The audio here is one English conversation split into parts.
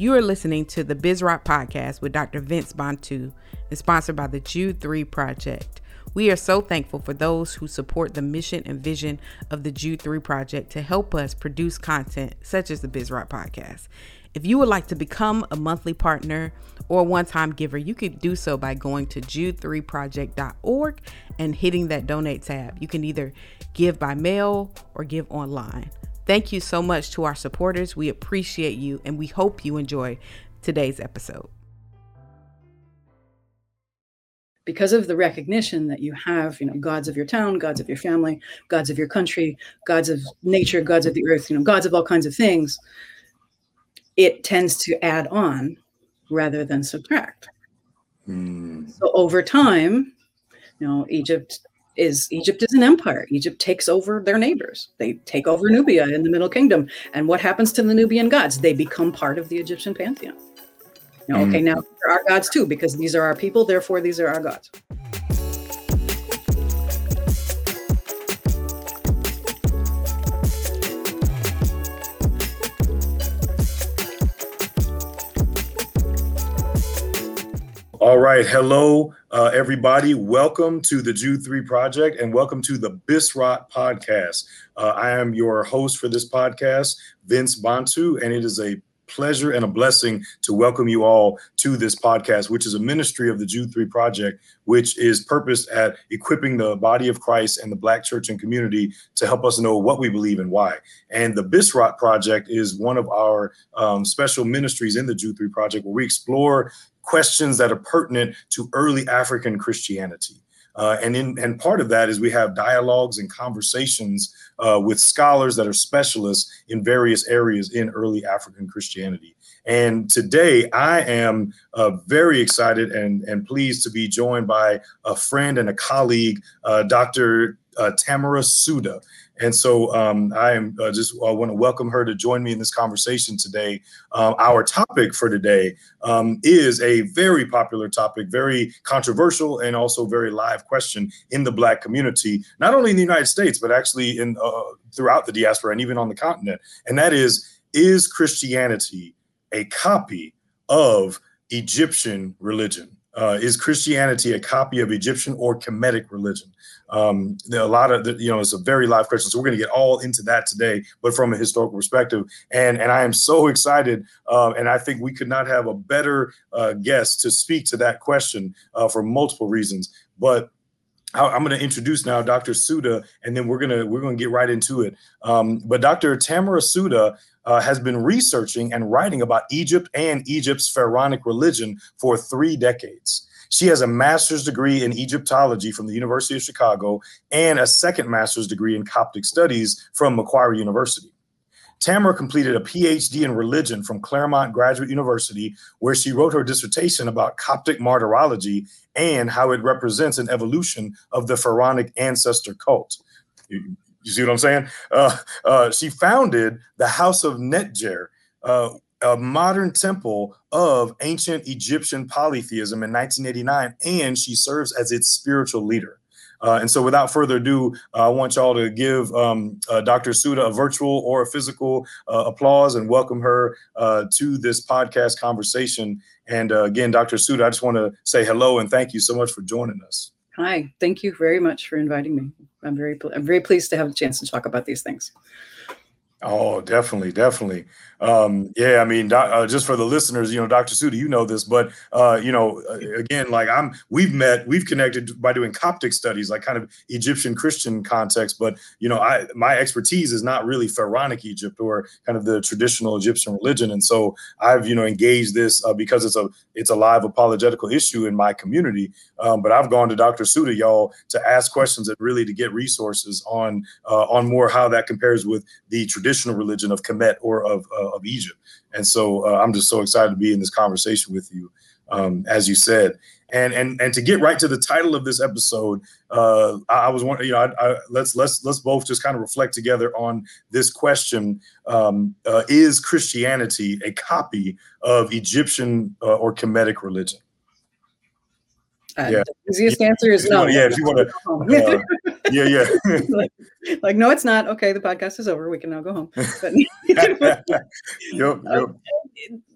You are listening to the Bisrat podcast with Dr. Vince Bantu and sponsored by the Jude 3 Project. We are so thankful for those who support the mission and vision of the Jude 3 Project to help us produce content such as the Bisrat podcast. If you would like to become a monthly partner or one time giver, you could do so by going to jude3project.org and hitting that donate tab. You can either give by mail or give online. Thank you so much to our supporters. We appreciate you and we hope you enjoy today's episode. Because of the recognition that you have, you know, gods of your town, gods of your family, gods of your country, gods of nature, gods of the earth, you know, gods of all kinds of things, it tends to add on rather than subtract. Mm. So over time, you know, Egypt is Egypt is an empire. Egypt takes over their neighbors. They take over Nubia in the Middle Kingdom. And what happens to the Nubian gods? They become part of the Egyptian pantheon. You know, mm. Okay, now there are gods too, because these are our people, therefore these are our gods. All right. Hello, uh, everybody. Welcome to the Jude 3 Project and welcome to the Bisrat Podcast. Uh, I am your host for this podcast, Vince Bantu, and it is a pleasure and a blessing to welcome you all to this podcast, which is a ministry of the Jude 3 Project, which is purposed at equipping the body of Christ and the Black church and community to help us know what we believe and why. And the Bisrat Project is one of our um, special ministries in the Jude 3 Project, where we explore questions that are pertinent to early African Christianity. Uh, and in and part of that is we have dialogues and conversations uh, with scholars that are specialists in various areas in early African Christianity. And today I am uh, very excited and, and pleased to be joined by a friend and a colleague, uh, Dr. Uh, Tamara Siuda. And so um, I am uh, just want to welcome her to join me in this conversation today. Uh, our topic for today um, is a very popular topic, very controversial, and also very live question in the Black community, not only in the United States but actually in uh, throughout the diaspora and even on the continent. And that is: Is Christianity a copy of Egyptian religion? Uh, is Christianity a copy of Egyptian or Kemetic religion? Um, a lot of, the, you know, it's a very live question. So we're going to get all into that today, but from a historical perspective. And and I am so excited. Uh, and I think we could not have a better uh, guest to speak to that question uh, for multiple reasons. But I'm going to introduce now Dr. Siuda, and then we're gonna we're gonna get right into it. Um, but Dr. Tamara Siuda uh, has been researching and writing about Egypt and Egypt's pharaonic religion for three decades. She has a master's degree in Egyptology from the University of Chicago and a second master's degree in Coptic studies from Macquarie University. Tamara completed a PhD in religion from Claremont Graduate University, where she wrote her dissertation about Coptic martyrology and how it represents an evolution of the pharaonic ancestor cult. You, see what I'm saying? Uh, uh, she founded the House of Netjer, uh, a modern temple of ancient Egyptian polytheism in 1989, and she serves as its spiritual leader. Uh, and so, without further ado, uh, I want y'all to give um, uh, Dr. Siuda a virtual or a physical uh, applause and welcome her uh, to this podcast conversation. And uh, again, Dr. Siuda, I just want to say hello and thank you so much for joining us. Hi, thank you very much for inviting me. I'm very, I'm very pleased to have a chance to talk about these things. Oh, definitely, definitely. Um, yeah, I mean, uh, just for the listeners, you know, Dr. Siuda, you know this, but uh, you know, uh, again, like I'm, we've met, we've connected by doing Coptic studies, like kind of Egyptian Christian context. But you know, I my expertise is not really pharaonic Egypt or kind of the traditional Egyptian religion, and so I've you know engaged this uh, because it's a it's a live apologetical issue in my community. Um, but I've gone to Dr. Siuda, y'all, to ask questions and really to get resources on uh, on more how that compares with the traditional religion of Kemet or of uh, of Egypt. And so uh, I'm just so excited to be in this conversation with you, um, as you said. And and and to get right to the title of this episode, uh, I, I, was wondering, you know, I, I, let's let's let's both just kind of reflect together on this question: um, uh, Is Christianity a copy of Egyptian uh, or Kemetic religion? Yeah. The easiest answer is no. Yeah, if you want to. Uh, yeah, yeah. like, like, no, it's not. Okay, the podcast is over. We can now go home. But, yep, yep.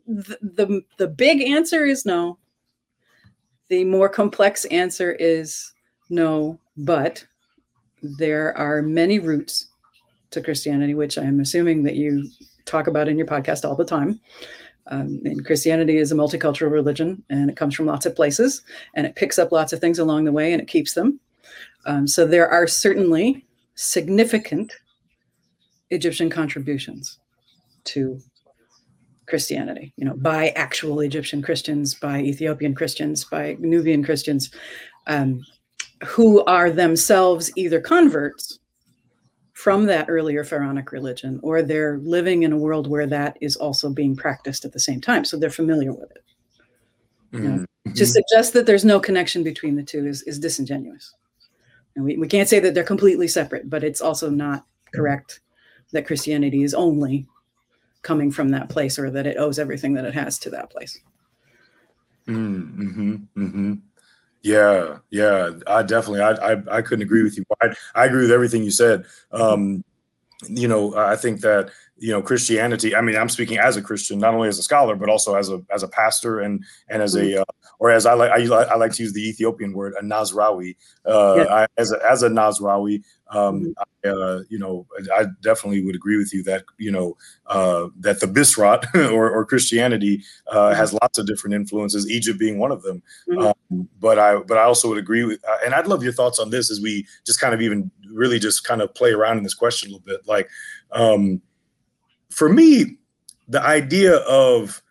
The, the the big answer is no. The more complex answer is no, but there are many roots to Christianity, which I'm assuming that you talk about in your podcast all the time. Um, and Christianity is a multicultural religion and it comes from lots of places and it picks up lots of things along the way and it keeps them. Um, so there are certainly significant Egyptian contributions to Christianity, you know, by actual Egyptian Christians, by Ethiopian Christians, by Nubian Christians, um, who are themselves either converts from that earlier pharaonic religion, or they're living in a world where that is also being practiced at the same time. So they're familiar with it. Mm-hmm. to suggest that there's no connection between the two is, is disingenuous. And we, we can't say that they're completely separate, but it's also not correct that Christianity is only coming from that place or that it owes everything that it has to that place. Mm-hmm. Mm-hmm. Yeah, yeah, I definitely, I, I, I couldn't agree with you. I, I agree with everything you said. Um, you know, I think that you know Christianity. I mean, I'm speaking as a Christian, not only as a scholar, but also as a as a pastor and and as a mm-hmm. uh, or as I like I, I like to use the Ethiopian word a Nazrawi. Uh, yeah. I, as a as a Nazrawi, um, mm-hmm. I, uh, you know, I definitely would agree with you that you know uh, that the Bisrat or, or Christianity uh, mm-hmm. has lots of different influences. Egypt being one of them. Mm-hmm. Um, but I but I also would agree with, uh, and I'd love your thoughts on this as we just kind of even really just kind of play around in this question a little bit. Like, um, for me, the idea of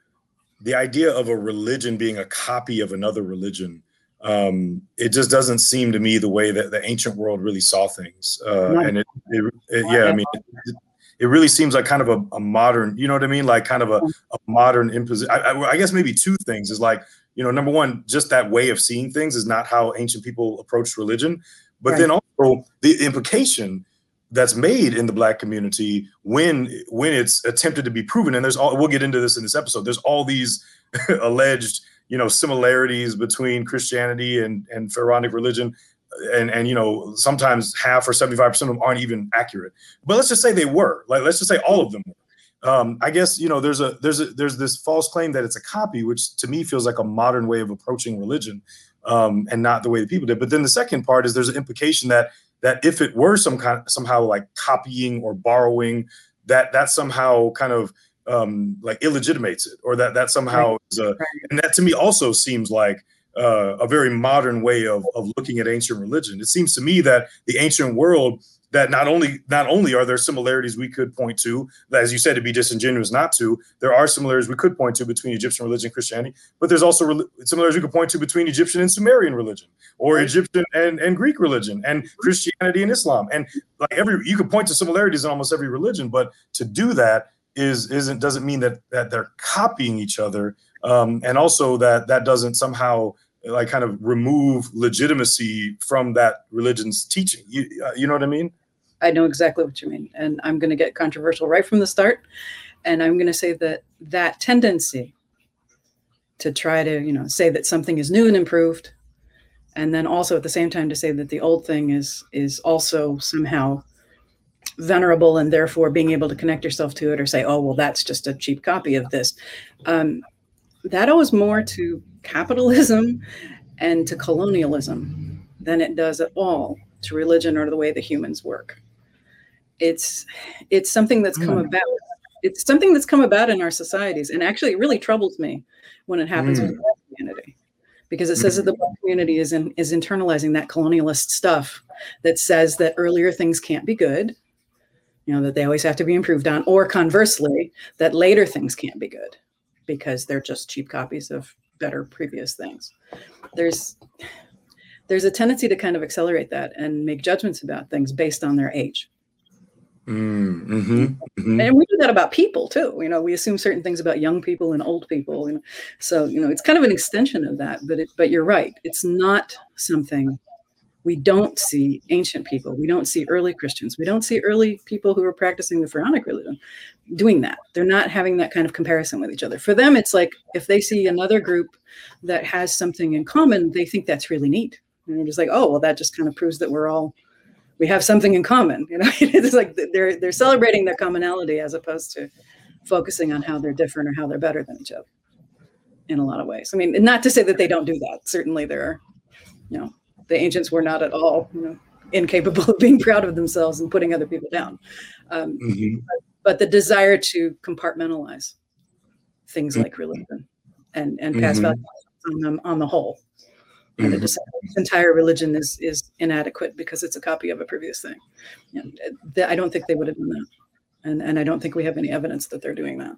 the idea of a religion being a copy of another religion um, it just doesn't seem to me the way that the ancient world really saw things. Uh, and it, it, it, yeah, I mean, it, it, really seems like kind of a, a, modern, you know what I mean? Like kind of a, a modern imposition. I, I, I, guess maybe two things is like, you know, number one, just that way of seeing things is not how ancient people approached religion. But right. then also the implication that's made in the black community when when it's attempted to be proven and there's all we'll get into this in this episode there's all these alleged you know similarities between Christianity and and pharaonic religion, and and you know sometimes half or seventy five percent of them aren't even accurate. But let's just say they were. Like let's just say all of them. Um, I guess you know there's a there's a there's this false claim that it's a copy, which to me feels like a modern way of approaching religion, um, and not the way that people did. But then the second part is there's an implication that that if it were some kind somehow like copying or borrowing, that that somehow kind of um, like illegitimates it, or that that somehow right. is a, and that to me also seems like uh, a very modern way of, of looking at ancient religion. It seems to me that the ancient world that not only not only are there similarities we could point to, as you said, to be disingenuous not to, there are similarities we could point to between Egyptian religion and Christianity, but there's also re- similarities we could point to between Egyptian and Sumerian religion, or. Egyptian and, and Greek religion, and Christianity and Islam, and like every you could point to similarities in almost every religion, but to do that is isn't doesn't mean that that they're copying each other, um, and also that that doesn't somehow like kind of remove legitimacy from that religion's teaching. You uh, you know what I mean? I know exactly what you mean, and I'm going to get controversial right from the start, and I'm going to say that that tendency to try to you know say that something is new and improved and then also at the same time to say that the old thing is is also somehow venerable and therefore being able to connect yourself to it or say, oh, well, that's just a cheap copy of this. Um, that owes more to capitalism and to colonialism than it does at all to religion or the way the humans work. It's it's something that's come mm. about. It's something that's come about in our societies, and actually, it really troubles me when it happens mm. with the black community because it says that the black community is in, is internalizing that colonialist stuff that says that earlier things can't be good you know that they always have to be improved on or conversely that later things can't be good because they're just cheap copies of better previous things there's there's a tendency to kind of accelerate that and make judgments about things based on their age mm, mm-hmm, mm-hmm. and we do that about people too. You know we assume certain things about young people and old people you know so you know it's kind of an extension of that but it, but you're right. It's not something we don't see ancient people. We don't see early christians. We don't see early people who were practicing the pharaonic religion doing that. They're not having that kind of comparison with each other. For them it's like if they see another group that has something in common they think that's really neat. And they're just like oh well that just kind of proves that we're all we have something in common you know it's like they're they're celebrating their commonality as opposed to focusing on how they're different or how they're better than each other in a lot of ways i mean not to say that they don't do that certainly there are you know the ancients were not at all you know incapable of being proud of themselves and putting other people down um, mm-hmm. but, but, the desire to compartmentalize things mm-hmm. like religion and and pass mm-hmm. values on them on the whole and mm-hmm. the entire religion is is inadequate because it's a copy of a previous thing. And I don't think they would have done that, and and I don't think we have any evidence that they're doing that.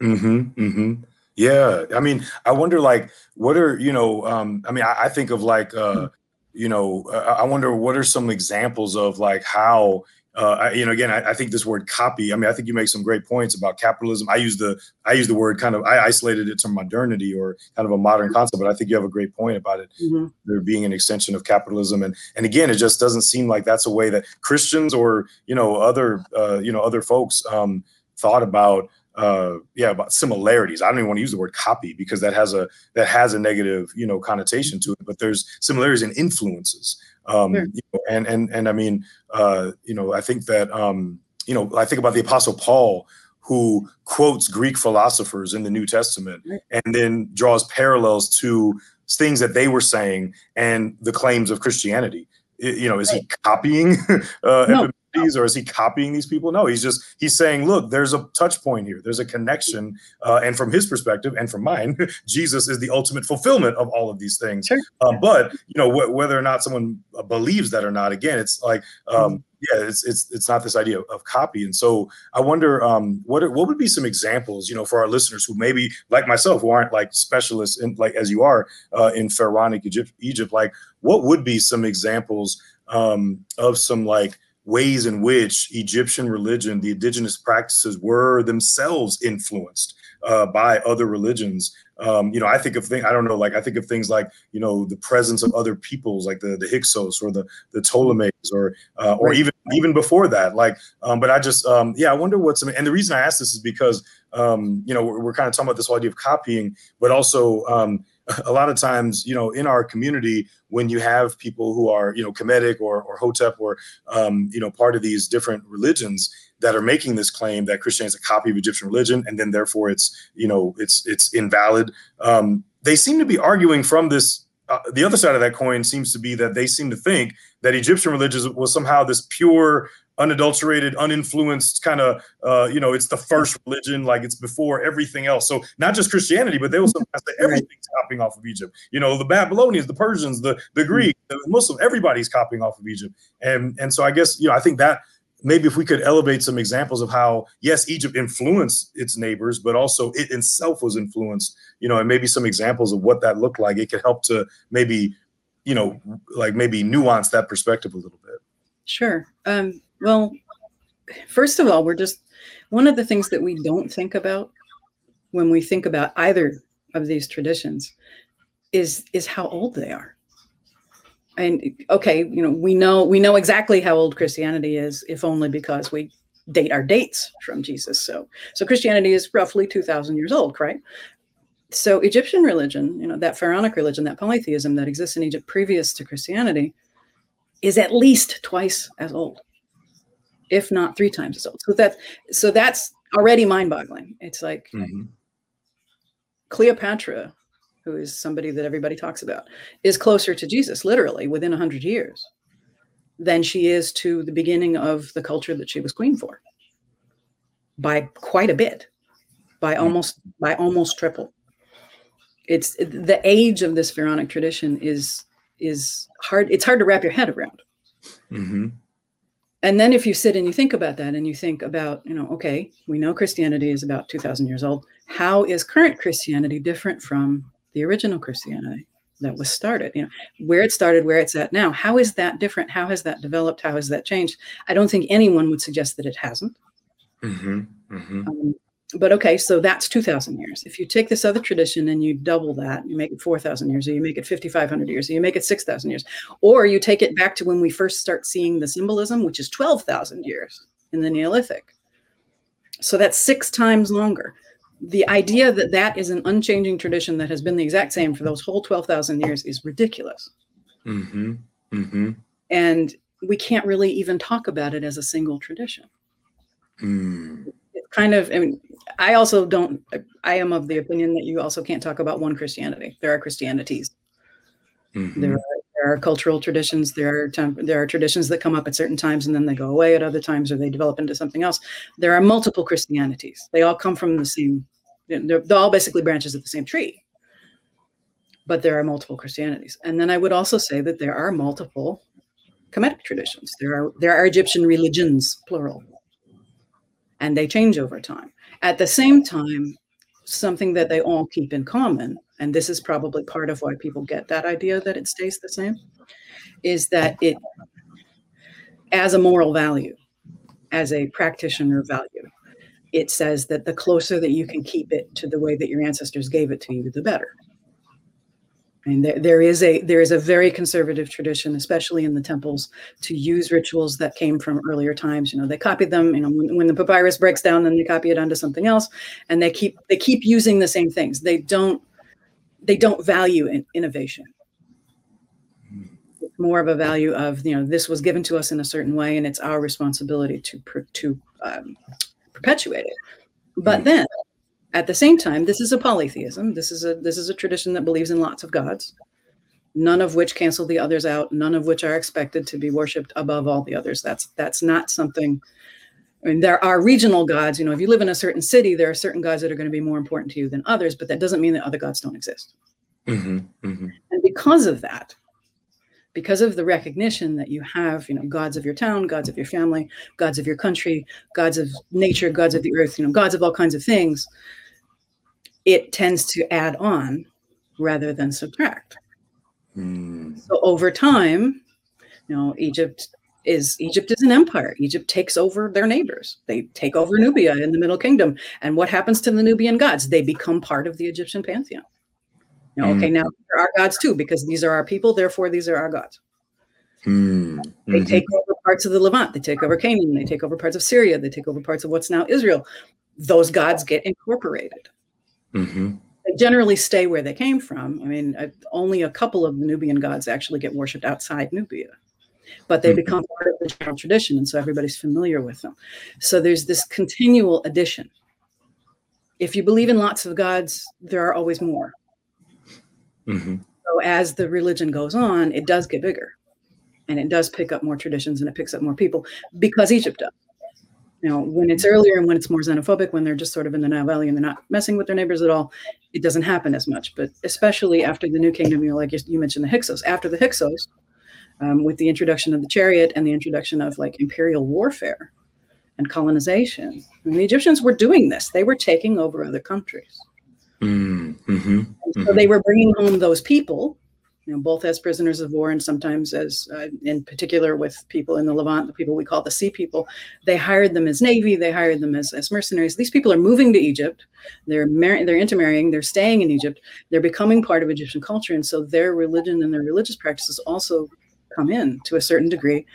Hmm. Hmm. Yeah. I mean, I wonder, like, what are you know? Um, I mean, I, I think of like, uh, mm-hmm. you know, I wonder what are some examples of like how uh, you know, again, I, I, think this word copy. I mean, I think you make some great points about capitalism. I use the I use the word kind of I isolated it to modernity or kind of a modern concept, but I think you have a great point about it. Mm-hmm. There being an extension of capitalism, and and again, it just doesn't seem like that's a way that Christians or you know other uh, you know other folks um, thought about uh yeah about similarities i don't even want to use the word copy because that has a that has a negative you know connotation to it but there's similarities and influences um, sure. you know, and and and I mean, uh, you know, I think that um, you know, I think about the Apostle Paul who quotes Greek philosophers in the New Testament right. and then draws parallels to things that they were saying and the claims of Christianity. You know, is right. he copying uh, no or is he copying these people? No, he's just he's saying, look, there's a touch point here. There's a connection, uh, and from his perspective and from mine, Jesus is the ultimate fulfillment of all of these things. Sure. Um, but you know, wh- whether or not someone uh, believes that or not, again, it's like. Um, mm-hmm. yeah, it's it's it's not this idea of, of copy, and so I wonder um, what are, what would be some examples, you know, for our listeners who maybe like myself, who aren't like specialists in like as you are uh, in pharaonic Egypt, Egypt, like what would be some examples um, of some like ways in which Egyptian religion, the indigenous practices, were themselves influenced uh, by other religions. Um, you know, I think of things. I don't know, like I think of things like you know the presence of other peoples, like the the Hyksos or the the Ptolemies, or uh, or even even before that. Like, um, but I just um, yeah, I wonder what's and the reason I ask this is because um, you know we're, we're kind of talking about this whole idea of copying, but also um, a lot of times, you know, in our community, when you have people who are, you know, Kemetic or, or Hotep or, um, you know, part of these different religions that are making this claim that Christianity is a copy of Egyptian religion, and then therefore it's, you know, it's it's invalid. Um, they seem to be arguing from this. Uh, the other side of that coin seems to be that they seem to think that Egyptian religion was somehow this pure unadulterated, uninfluenced kind of, uh, you know, it's the first religion, like it's before everything else. So not just Christianity, but they will sometimes say everything's copying off of Egypt. You know, the Babylonians, the Persians, the the mm-hmm. Greek, the Muslim, everybody's copying off of Egypt. And and so I guess you know, I think that maybe if we could elevate some examples of how yes egypt influenced its neighbors but also it itself was influenced you know and maybe some examples of what that looked like it could help to maybe you know like maybe nuance that perspective a little bit sure um well, first of all, we're just one of the things that we don't think about when we think about either of these traditions is is how old they are. And okay, you know, we know we know exactly how old Christianity is, if only because we date our dates from Jesus. So so Christianity is roughly 2000 years old, right? So Egyptian religion, you know, that pharaonic religion, that polytheism that exists in Egypt previous to Christianity is at least twice as old if not three times as old. So that so that's already mind-boggling. It's like mm-hmm. Cleopatra, who is somebody that everybody talks about, is closer to Jesus, literally within a hundred years, than she is to the beginning of the culture that she was queen for. By quite a bit, by mm-hmm. almost by almost triple. It's the age of this pharaonic tradition is is hard. It's hard to wrap your head around. Mm-hmm and then if you sit and you think about that and you think about you know okay we know christianity is about 2000 years old. How is current christianity different from the original christianity that was started? You know where it started where it's at now how is that different? How has that developed? How has that changed? I don't think anyone would suggest that it hasn't. Mm-hmm, mm-hmm. Um, but okay, so that's 2,000 years. If you take this other tradition and you double that, you make it 4,000 years, or you make it 5,500 years, or you make it 6,000 years, or you take it back to when we first start seeing the symbolism, which is 12,000 years in the Neolithic. So that's six times longer. The idea that that is an unchanging tradition that has been the exact same for those whole 12,000 years is ridiculous. Mm-hmm. Mm-hmm. And we can't really even talk about it as a single tradition. Mm. Kind of, I mean, I also don't, I am of the opinion that you also can't talk about one Christianity. There are Christianities. Mhm. There, are, there are cultural traditions. There are temp- there are traditions that come up at certain times and then they go away at other times, or they develop into something else. There are multiple Christianities. They all come from the same. They're, they're all basically branches of the same tree. But there are multiple Christianities, and then I would also say that there are multiple Kemetic traditions. There are there are Egyptian religions, plural, and they change over time. At the same time, something that they all keep in common, and this is probably part of why people get that idea that it stays the same, is that it, as a moral value, as a practitioner value, it says that the closer that you can keep it to the way that your ancestors gave it to you, the better. And there, there is a there is a very conservative tradition, especially in the temples, to use rituals that came from earlier times. You know, they copied them. You know, when, when the papyrus breaks down, then they copy it onto something else, and they keep they keep using the same things. They don't they don't value in, innovation. It's more of a value of you know this was given to us in a certain way, and it's our responsibility to to um, perpetuate it. But then at the same time, this is a polytheism. This is a this is a tradition that believes in lots of gods, none of which cancel the others out, none of which are expected to be worshipped above all the others. That's that's not something. I mean, there are regional gods. You know, if you live in a certain city, there are certain gods that are going to be more important to you than others, but that doesn't mean that other gods don't exist. Mhm. Mhm. And because of that, because of the recognition that you have, you know, gods of your town, gods of your family, gods of your country, gods of nature, gods of the earth, you know, gods of all kinds of things, it tends to add on rather than subtract. Mm. So over time, you know, Egypt is Egypt is an empire. Egypt takes over their neighbors. They take over Nubia in the Middle Kingdom. And what happens to the Nubian gods? They become part of the Egyptian pantheon. You know, okay, now there are our gods too, because these are our people, therefore these are our gods. Mm. They Mhm. take over parts of the Levant, they take over Canaan, they take over parts of Syria, they take over parts of what's now Israel. Those gods get incorporated. Mhm. They generally stay where they came from. I mean, uh, only a couple of the Nubian gods actually get worshipped outside Nubia, but they Mhm. become part of the general tradition, and so everybody's familiar with them. So there's this continual addition. If you believe in lots of gods, there are always more. Mhm. So as the religion goes on, it does get bigger, and it does pick up more traditions, and it picks up more people because Egypt does. You know, when it's earlier and when it's more xenophobic, when they're just sort of in the Nile Valley and they're not messing with their neighbors at all, it doesn't happen as much. But especially after the New Kingdom, you know, like you- mentioned the Hyksos. After the Hyksos, um, with the introduction of the chariot and the introduction of like imperial warfare and colonization, mean, the Egyptians were doing this. They were taking over other countries. Mm. Mhm. And so they were bringing home those people, you know, both as prisoners of war and sometimes as, uh, in particular, with people in the Levant, the people we call the Sea People. They hired them as navy. They hired them as, as mercenaries. These people are moving to Egypt. They're mar- they're intermarrying. They're staying in Egypt. They're becoming part of Egyptian culture, and so their religion and their religious practices also come in to a certain degree.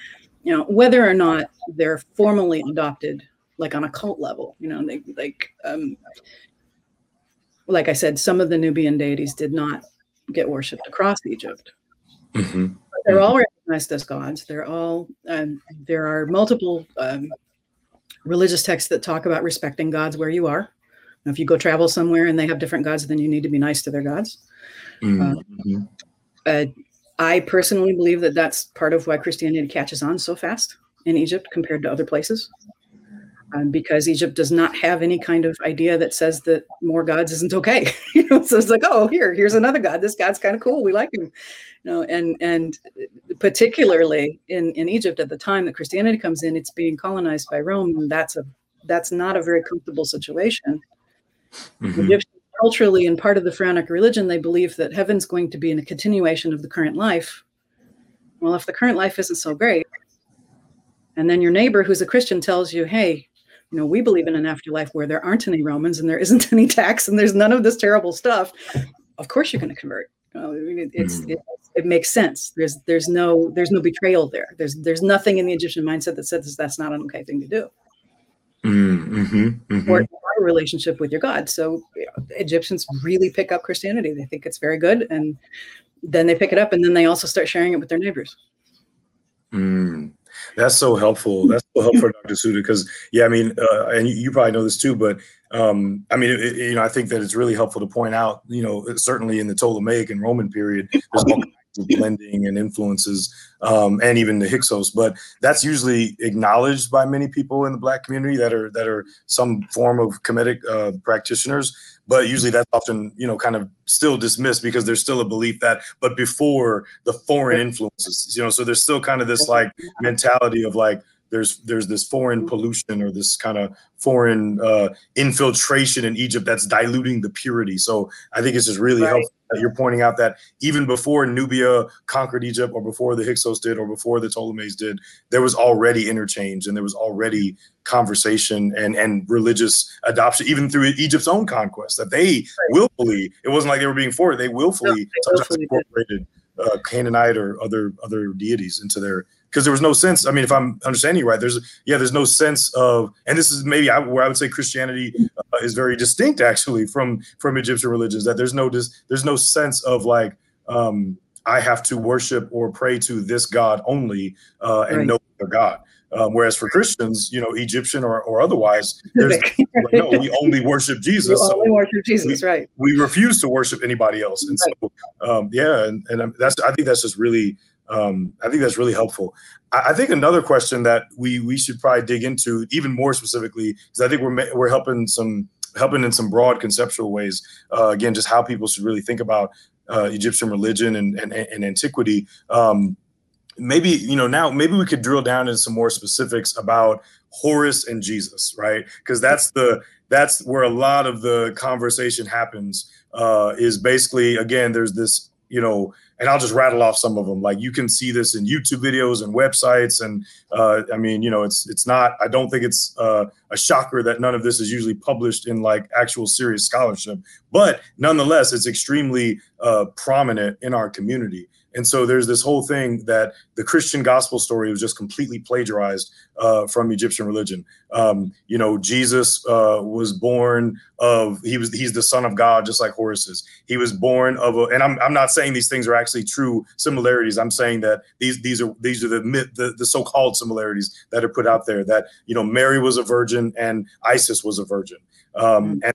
You know, whether or not they're formally adopted, like on a cult level. You know, they like. Um, like I said, some of the Nubian deities did not get worshipped across Egypt. Mhm. They're all recognized as gods. They're all um, there are multiple um, religious texts that talk about respecting gods where you are. If you go travel somewhere and they have different gods, then you need to be nice to their gods. Mhm. Uh, I personally believe that that's part of why Christianity catches on so fast in Egypt compared to other places. Um, because Egypt does not have any kind of idea that says that more gods isn't okay. you know, so it's like, oh, here, here's another god. This god's kind of cool. We like him. You know, and and particularly in in Egypt at the time that Christianity comes in, it's being colonized by Rome, and that's a that's not a very comfortable situation. Mhm. Egyptians culturally and part of the Pharaonic religion, they believe that heaven's going to be in a continuation of the current life. Well, if the current life isn't so great, and then your neighbor who's a Christian tells you, hey, you know, we believe in an afterlife where there aren't any Romans and there isn't any tax and there's none of this terrible stuff. Of course, you're going to convert. it's mm. it, it, makes sense. There's there's no there's no betrayal there. There's there's nothing in the Egyptian mindset that says that's not an okay thing to do. Mm-hmm, mm-hmm. Or a relationship with your God. So you know, Egyptians really pick up Christianity. They think it's very good, and then they pick it up, and then they also start sharing it with their neighbors. Mm. That's so helpful. That's so helpful, Dr. Siuda, because yeah, I mean, uh, and you, probably know this too, but um, I mean, it, you know, I think that it's really helpful to point out, you know, certainly in the Ptolemaic and Roman period, there's all kinds of blending and influences, um, and even the Hyksos. But that's usually acknowledged by many people in the Black community that are that are some form of Kemetic uh, practitioners. But usually that's often you know kind of still dismissed because there's still a belief that but before the foreign influences, you know, so there's still kind of this like mentality of like there's there's this foreign pollution or this kind of foreign uh, infiltration in Egypt that's diluting the purity. So I think it's just really right. helpful that you're pointing out that even before Nubia conquered Egypt, or before the Hyksos did, or before the Ptolemies did, there was already interchange and there was already conversation and and religious adoption, even through Egypt's own conquest. That they right. willfully, it wasn't like they were being forced; they willfully, no, they willfully incorporated uh, Canaanite or other other deities into their because there was no sense. I mean, if I'm understanding you right, there's yeah, there's no sense of, and this is maybe I, where I would say Christianity uh, is very distinct actually from from Egyptian religions. That there's no there's no sense of like um, I have to worship or pray to this God only uh, and right. no other God. Um, whereas for Christians, you know, Egyptian or, or otherwise, there's like, no, we only worship Jesus. We only so worship Jesus, we, right? We refuse to worship anybody else, and right. so um, yeah, and, and that's I think that's just really um, I think that's really helpful. I, I, think another question that we we should probably dig into even more specifically because I think we're we're helping some helping in some broad conceptual ways. Uh, again, just how people should really think about uh, Egyptian religion and and, and antiquity. Um, maybe you know now maybe we could drill down into some more specifics about Horus and Jesus, right? Because that's the that's where a lot of the conversation happens. Uh, is basically again, there's this you know and I'll just rattle off some of them. Like you can see this in YouTube videos and websites, and uh, I mean, you know, it's it's not. I don't think it's uh, a shocker that none of this is usually published in like actual serious scholarship, but nonetheless, it's extremely uh, prominent in our community. And so there's this whole thing that the Christian gospel story was just completely plagiarized uh, from Egyptian religion. Um, you know, Jesus uh, was born of he was he's the son of God, just like Horus is. He was born of a, and I'm I'm not saying these things are actually true similarities. I'm saying that these these are these are the myth the, the so-called similarities that are put out there. That you know Mary was a virgin and Isis was a virgin. Um, mm-hmm. and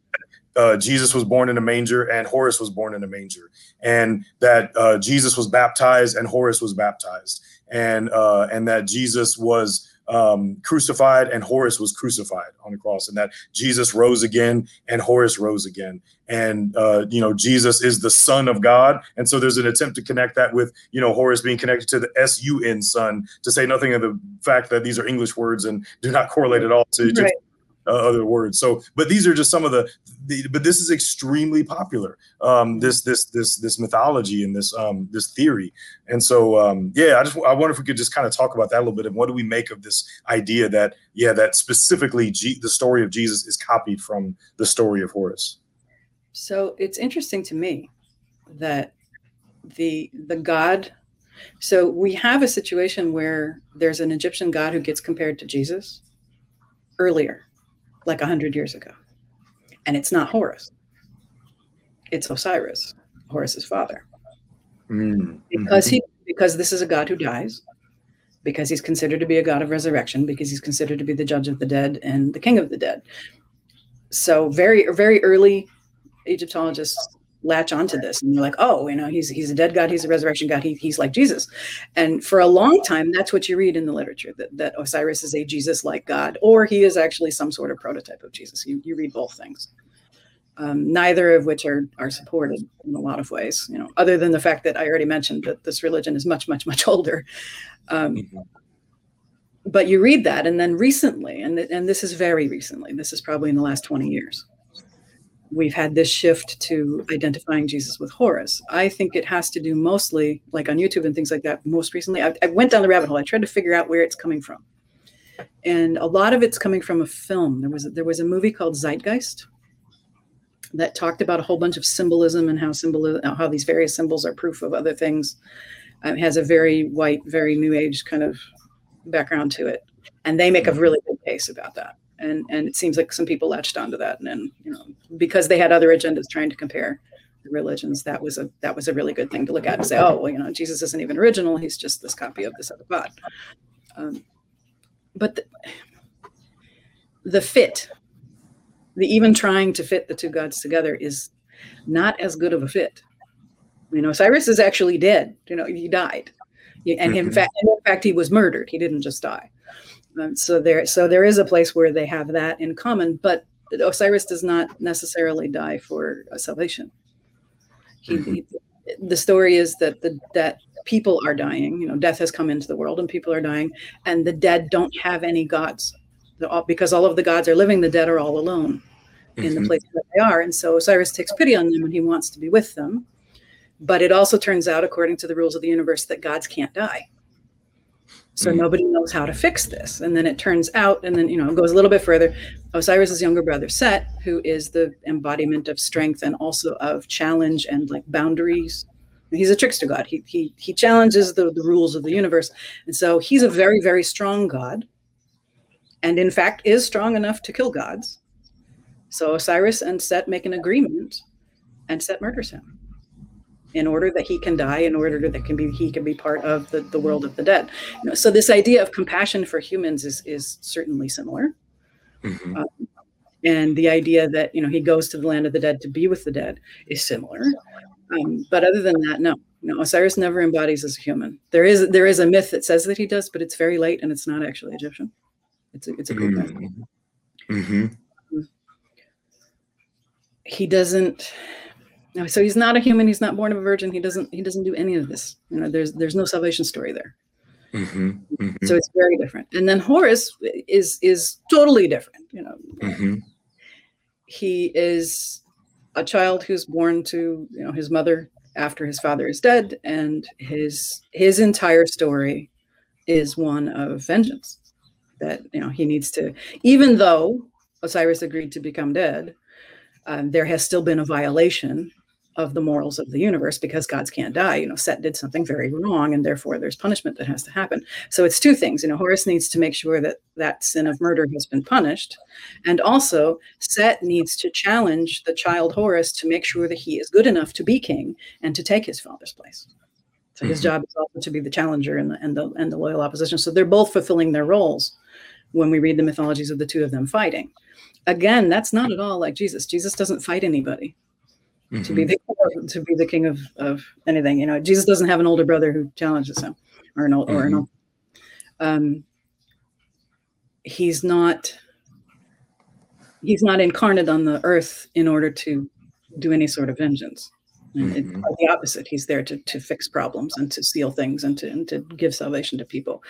uh, Jesus was born in a manger and Horus was born in a manger, and that uh, Jesus was baptized and Horus was baptized, and uh, and that Jesus was um, crucified and Horus was crucified on the cross, and that Jesus rose again and Horus rose again, and uh, you know Jesus is the Son of God, and so there's an attempt to connect that with you know Horus being connected to the S U N Son, to say nothing of the fact that these are English words and do not correlate at all to right uh, other words. So, but these are just some of the, the but this is extremely popular. Um, this this this this mythology and this um, this theory. And so, um, yeah, I just I wonder if we could just kind of talk about that a little bit. And what do we make of this idea that yeah, that specifically G- the story of Jesus is copied from the story of Horus? So it's interesting to me that the the god so we have a situation where there's an Egyptian god who gets compared to Jesus earlier like 100 years ago. And it's not Horus, it's Osiris, Horus's father. Mm-hmm. Because he because this is a god who dies, because he's considered to be a god of resurrection, because he's considered to be the judge of the dead and the king of the dead. So very very early Egyptologists latch onto this and they're like oh you know he's he's a dead god he's a resurrection god he, he's like jesus. And for a long time that's what you read in the literature that, that osiris is a jesus like god or he is actually some sort of prototype of jesus. You, you read both things. Um, neither of which are are supported in a lot of ways you know other than the fact that i already mentioned that this religion is much much much older. Um, mm-hmm. but you read that and then recently and, and this is very recently this is probably in the last 20 years we've had this shift to identifying Jesus with Horus. I think it has to do mostly, like on YouTube and things like that, most recently. I, I, went down the rabbit hole. I tried to figure out where it's coming from. and a lot of it's coming from a film. There was there was a movie called Zeitgeist that talked about a whole bunch of symbolism and how symbol how these various symbols are proof of other things. Uh, it has a very white, very new age kind of background to it, and they make a really good case about that. And and it seems like some people latched onto that, and then you know because they had other agendas trying to compare the religions, that was a that was a really good thing to look at and say, oh well, you know, Jesus isn't even original; he's just this copy of this other God. Um, but the, the fit the even trying to fit the two gods together is not as good of a fit. You know, Osiris is actually dead. You know, he died, and in mm-hmm. fact, in fact, he was murdered. He didn't just die. Um, so there, so there is a place where they have that in common. But Osiris does not necessarily die for salvation. He, mm-hmm. he, the story is that the that people are dying. You know, death has come into the world, and people are dying, and the dead don't have any gods because all of the gods are living, the dead are all alone in mm-hmm. the place where they are. And so Osiris takes pity on them and he wants to be with them. But it also turns out, according to the rules of the universe, that gods can't die. So mm-hmm. nobody knows how to fix this. And then it turns out, and then, you know, it goes a little bit further. Osiris's younger brother, Set, who is the embodiment of strength and also of challenge and like boundaries. He's a trickster god. He, he, he challenges the, the rules of the universe. And so he's a very, very strong god and in fact is strong enough to kill gods. So Osiris and Set make an agreement, and Set murders him in order that he can die, in order that can be he can be part of the, the world of the dead. You know, so this idea of compassion for humans is is certainly similar. Mm-hmm. Um, and the idea that you know he goes to the land of the dead to be with the dead is similar. Um, but other than that, no. Know, Osiris never embodies as a human. There is there is a myth that says that he does, but it's very late and it's not actually Egyptian. It's a, it's a good mm-hmm. mm-hmm. He doesn't. So he's not a human. He's not born of a virgin. He doesn't. He doesn't do any of this. You know, there's there's no salvation story there. Mm-hmm. Mm-hmm. So it's very different. And then Horus is is totally different. You know, mm-hmm. he is a child who's born to you know his mother after his father is dead, and his his entire story is one of vengeance that you know he needs to even though osiris agreed to become dead um, there has still been a violation of the morals of the universe because gods can't die. You know set did something very wrong and therefore there's punishment that has to happen. So it's two things. You know horus needs to make sure that that sin of murder has been punished. And also set needs to challenge the child horus to make sure that he is good enough to be king and to take his father's place. So his mm-hmm. job is also to be the challenger and the, and the and the loyal opposition. So they're both fulfilling their roles when we read the mythologies of the two of them fighting. Again, that's not at all like Jesus. Jesus doesn't fight anybody mm-hmm. to be mm-hmm. the to be the king of of anything. You know, Jesus doesn't have an older brother who challenges him, or an old mm-hmm. or an mm-hmm. old. Um, he's not he's not incarnate on the earth in order to do any sort of vengeance. Mm-hmm. the opposite. He's there to, to fix problems and to seal things and to, and to give salvation to people.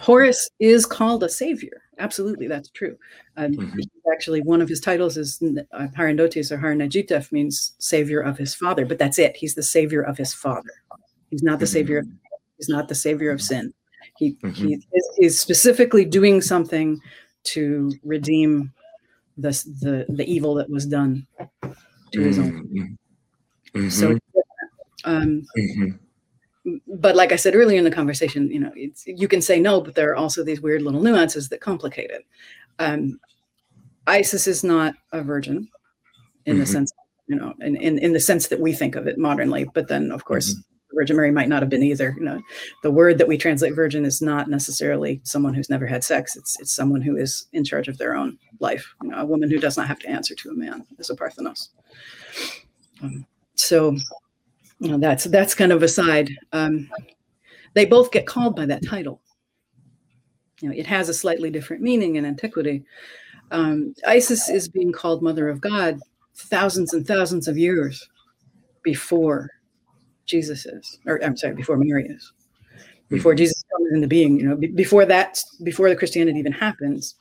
Horus is called a savior. Absolutely, that's true. Um, mm-hmm. Actually, one of his titles is uh, Harendotes or Harnedjitef means savior of his father, but that's it. He's the savior of his father. He's not the mm-hmm. savior. Of, he's not the savior of sin. He, mm-hmm. he is, is, specifically doing something to redeem the, the the evil that was done to his own. Mm-hmm. So, um, mm-hmm but like I said earlier in the conversation, you know, you can say no, but there are also these weird little nuances that complicate it. Um, Isis is not a virgin in mm-hmm. the sense, you know, in, in, in the sense that we think of it modernly. But then, of course, mm-hmm. Virgin Mary might not have been either. You know, the word that we translate virgin is not necessarily someone who's never had sex. It's it's someone who is in charge of their own life. You know, a woman who does not have to answer to a man is a Parthenos. Um, so know, that's that's kind of aside. Um, they both get called by that title. You know, it has a slightly different meaning in antiquity. Um, Isis is being called Mother of God thousands and thousands of years before Jesus is, or I'm sorry, before Mary is, before. Jesus comes into being. You know, b- before that, before the Christianity even happens,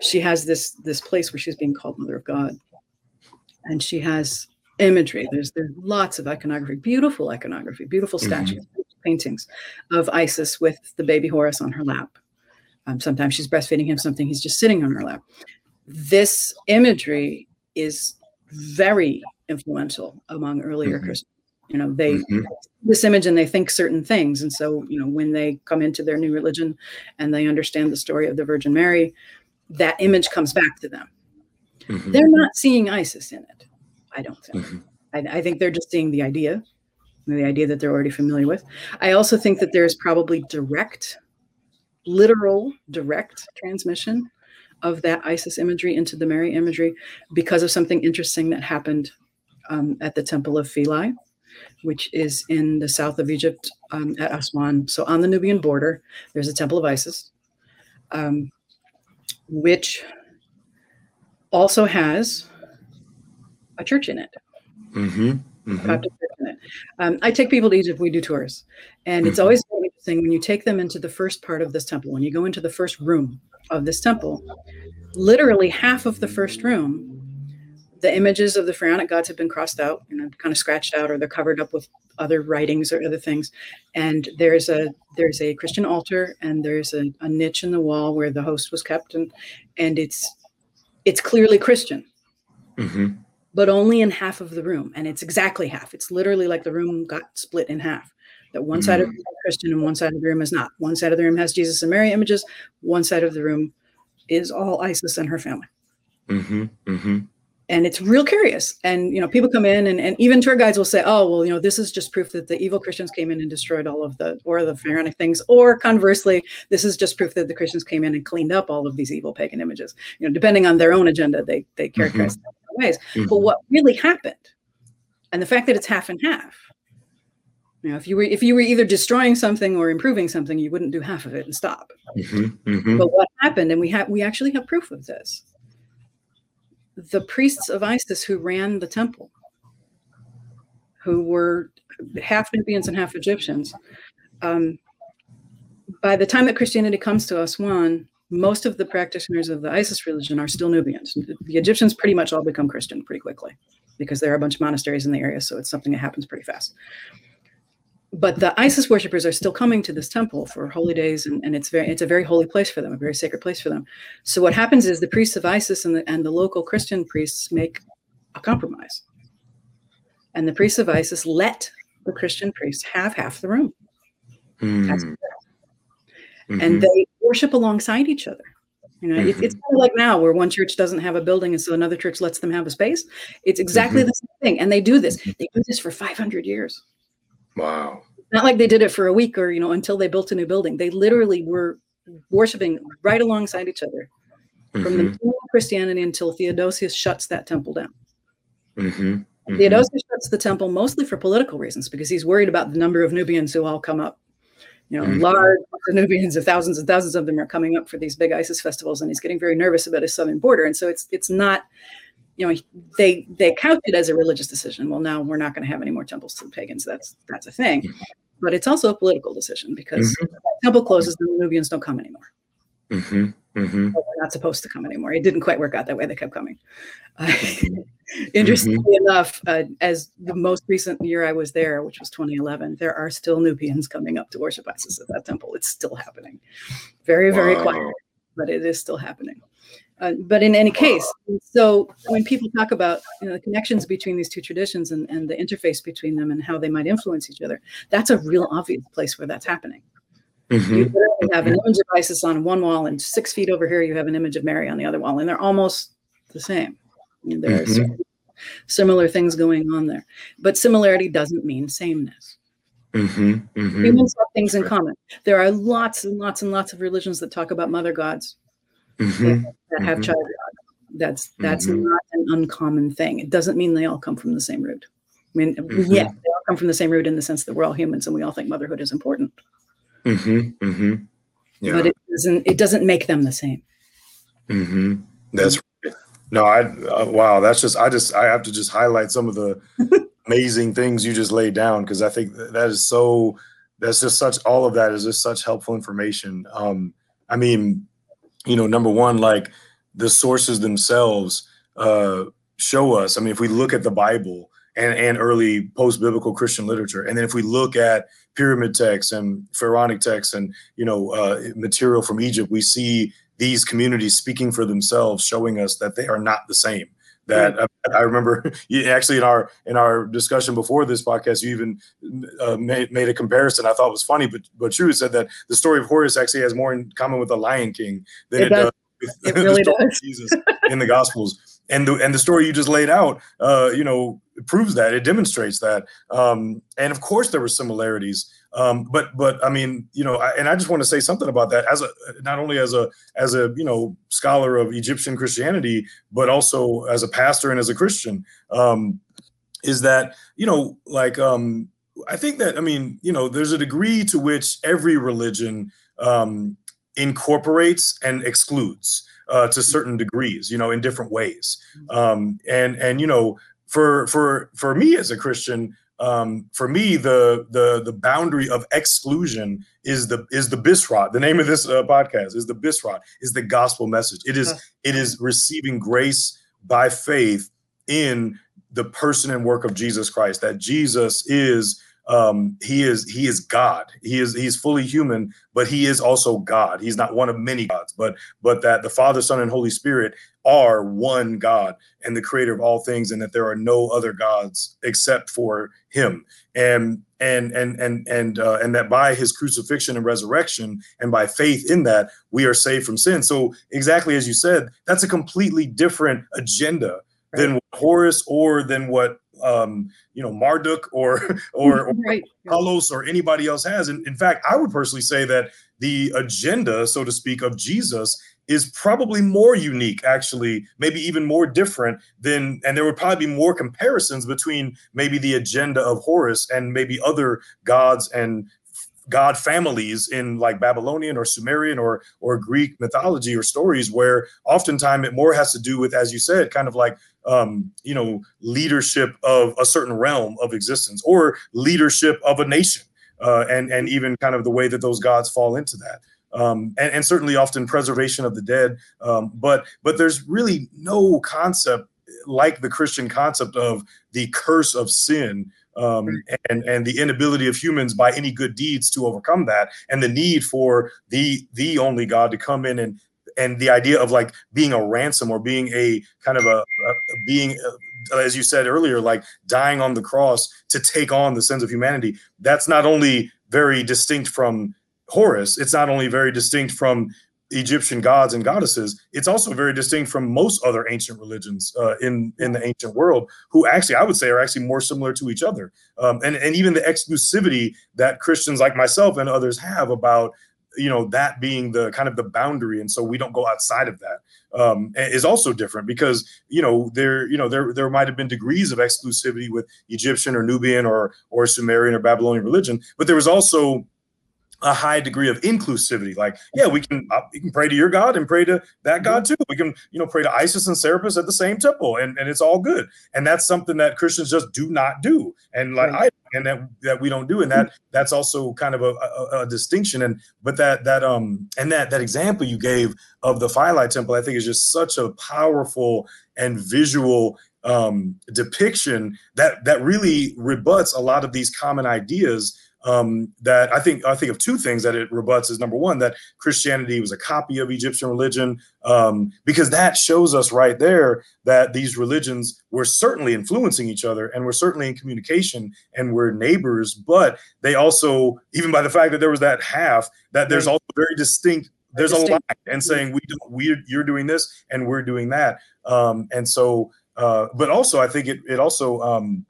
she has this this place where she's being called Mother of God, and she has imagery. There's there's lots of iconography, beautiful iconography, beautiful mm-hmm. statues, mm-hmm. paintings of Isis with the baby Horus on her lap. Um, sometimes she's breastfeeding him something, he's just sitting on her lap. This imagery is very influential among earlier Mm-hmm. Christians. You know, they Mhm. this image and they think certain things. And so, you know, when they come into their new religion and they understand the story of the Virgin Mary, that image comes back to them. Mhm. They're not seeing Isis in it, I don't think. I, I think they're just seeing the idea, the idea that they're already familiar with. I also think that there's probably direct, literal, direct transmission of that Isis imagery into the Mary imagery because of something interesting that happened um, at the Temple of Philae, which is in the south of Egypt um, at Aswan. So on the Nubian border, there's a Temple of Isis, um, which also has a church in it. Mhm. Mhm. Church in it. Um, I take people to Egypt. We do tours, and it's Mhm. always interesting when you take them into the first part of this temple. When you go into the first room of this temple, literally half of the first room, the images of the pharaonic gods have been crossed out, you know, kind of scratched out, or they're covered up with other writings or other things. And there's a there's a Christian altar, and there's a, a niche in the wall where the host was kept, and and it's it's clearly Christian Mhm. But only in half of the room. And it's exactly half. It's literally like the room got split in half. That one side of the room is Christian and one side of the room is not. One side of the room has Jesus and Mary images. One side of the room is all Isis and her family. Mhm. Mhm. And it's real curious. And you know, people come in and, and even tour guides will say, Oh, well, you know, this is just proof that the evil Christians came in and destroyed all of the or the pharaonic things. Or conversely, this is just proof that the Christians came in and cleaned up all of these evil pagan images. You know, depending on their own agenda, they they characterize them ways. But Mhm. what really happened, and the fact that it's half and half, you know, if you were if you were either destroying something or improving something, you wouldn't do half of it and stop. Mhm. Mhm. But what happened, and we have we actually have proof of this. The priests of Isis who ran the temple, who were half Nubians and half Egyptians, um, by the time that Christianity comes to Aswan, most of the practitioners of the Isis religion are still Nubians. The Egyptians pretty much all become Christian pretty quickly because there are a bunch of monasteries in the area, so it's something that happens pretty fast. But the Isis worshippers are still coming to this temple for holy days, and, and it's very it's a very holy place for them, a very sacred place for them. So what happens is the priests of Isis and the and the local Christian priests make a compromise, and the priests of Isis let the Christian priests have half the room, That's- Mhm. and they worship alongside each other. You know, it- it's kind of like now where one church doesn't have a building, and so another church lets them have a space. It's exactly Mhm. the same thing, and they do this. They do this for 500 years. Wow. Not like they did it for a week or you know until they built a new building. They literally were worshiping right alongside each other from the Mhm. beginning of Christianity until Theodosius shuts that temple down. Mhm. Mhm. Theodosius shuts the temple mostly for political reasons because he's worried about the number of Nubians who all come up. You know, Mhm. large Nubians, of thousands and thousands of them are coming up for these big Isis festivals, and he's getting very nervous about his southern border. And so it's it's not, you know, they they couch it as a religious decision. Well, now we're not going to have any more temples to the pagans. That's that's a thing, but it's also a political decision because if that temple closes, the Nubians don't come anymore. Mhm. Mhm. Well, they're not supposed to come anymore. It didn't quite work out that way. They kept coming. Uh, Mhm. interestingly enough, uh, as the most recent year I was there, which was 2011, there are still Nubians coming up to worship Isis at that temple. It's still happening. Very, very Wow. quiet, but it is still happening. Uh, but in any case, so when people talk about you know, the connections between these two traditions and, and the interface between them and how they might influence each other, that's a real obvious place where that's happening. You Mhm. literally have an image of Isis on one wall, and six feet over here, you have an image of Mary on the other wall, and they're almost the same. There are Mhm. certain similar things going on there, but similarity doesn't mean sameness. Mhm. Mhm. Humans have things in common. There are lots and lots and lots of religions that talk about mother gods Mhm. that have Mhm. child gods. That's that's not an uncommon thing. It doesn't mean they all come from the same root. I mean, yes, they all come from the same root in the sense that we're all humans and we all think motherhood is important, Mhm. Mm-hmm. Yeah. but it doesn't. It doesn't make them the same. Mm-hmm. That's right. no, I uh, wow. That's just I just I have to just highlight some of the amazing things you just laid down because I think that is so. That's just such. All of that is just such helpful information. Um, I mean, you know, number one, like the sources themselves uh, show us. I mean, if we look at the Bible and, and early post-biblical Christian literature. And then if we look at pyramid texts and pharaonic texts and you know uh, material from Egypt, we see these communities speaking for themselves, showing us that they are not the same. That uh, I remember actually in our in our discussion before this podcast, you even uh, made, made a comparison I thought was funny, but but true said that the story of Horus actually has more in common with the Lion King than it, it does. with it really does. Jesus in the Gospels and the and the story you just laid out, uh, you know, proves that it demonstrates that. Um, and of course, there were similarities. Um, but but I mean, you know, I, and I just want to say something about that as a not only as a as a you know scholar of Egyptian Christianity, but also as a pastor and as a Christian, um, is that you know like um, I think that I mean you know there's a degree to which every religion um, incorporates and excludes uh, to certain degrees, you know, in different ways. Mm-hmm. Um, and and you know, for for for me as a Christian, um, for me, the the the boundary of exclusion is the is the bisrat. The name of this uh, podcast is the bisrat. Is the gospel message. It is it is receiving grace by faith in the person and work of Jesus Christ. That Jesus is um, he is he is God. He is he's fully human, but he is also God. He's not one of many gods, but but that the Father, Son, and Holy Spirit are one God and the creator of all things, and that there are no other gods except for him. And and and and and uh, and that by his crucifixion and resurrection and by faith in that we are saved from sin. So exactly as you said, that's a completely different agenda right. than Horus or than what um, you know Marduk or or, or right. Or anybody else has. And in fact, I would personally say that the agenda, so to speak, of Jesus is probably more unique, actually, maybe even more different than, and there would probably be more comparisons between maybe the agenda of Horus and maybe other gods and god families in like Babylonian or Sumerian or or Greek mythology or stories where oftentimes it more has to do with, as you said, kind of like um, you know, leadership of a certain realm of existence or leadership of a nation. Uh, and and even kind of the way that those gods fall into that. Um, and, and, certainly often preservation of the dead. Um, but but there's really no concept like the Christian concept of the curse of sin um, and and the inability of humans by any good deeds to overcome that, and the need for the the only God to come in and and the idea of like being a ransom or being a kind of a, a being uh, as you said earlier like dying on the cross to take on the sins of humanity that's not only very distinct from horus it's not only very distinct from Egyptian gods and goddesses, it's also very distinct from most other ancient religions uh, in in the ancient world, who actually I would say are actually more similar to each other, um, and and even the exclusivity that Christians like myself and others have about you know that being the kind of the boundary, and so we don't go outside of that um, is also different because you know there you know there there might have been degrees of exclusivity with Egyptian or Nubian or or Sumerian or Babylonian religion, but there was also a high degree of inclusivity. Like, yeah, we can uh, we can pray to your God and pray to that God too. We can, you know, pray to Isis and Serapis at the same temple, and, and it's all good. And that's something that Christians just do not do, and like right. And that that we don't do, and that that's also kind of a, a, a, distinction. And but that that um and that that example you gave of the Philae temple, I think is just such a powerful and visual um depiction that that really rebuts a lot of these common ideas um, that I think I think of two things that it rebuts is number one that Christianity was a copy of Egyptian religion um, because that shows us right there that these religions were certainly influencing each other and were certainly in communication and were neighbors, but they also even by the fact that there was that half that there's also very distinct there's a line and saying we do, we you're doing this and we're doing that. Um, and so uh, but also I think it it also um,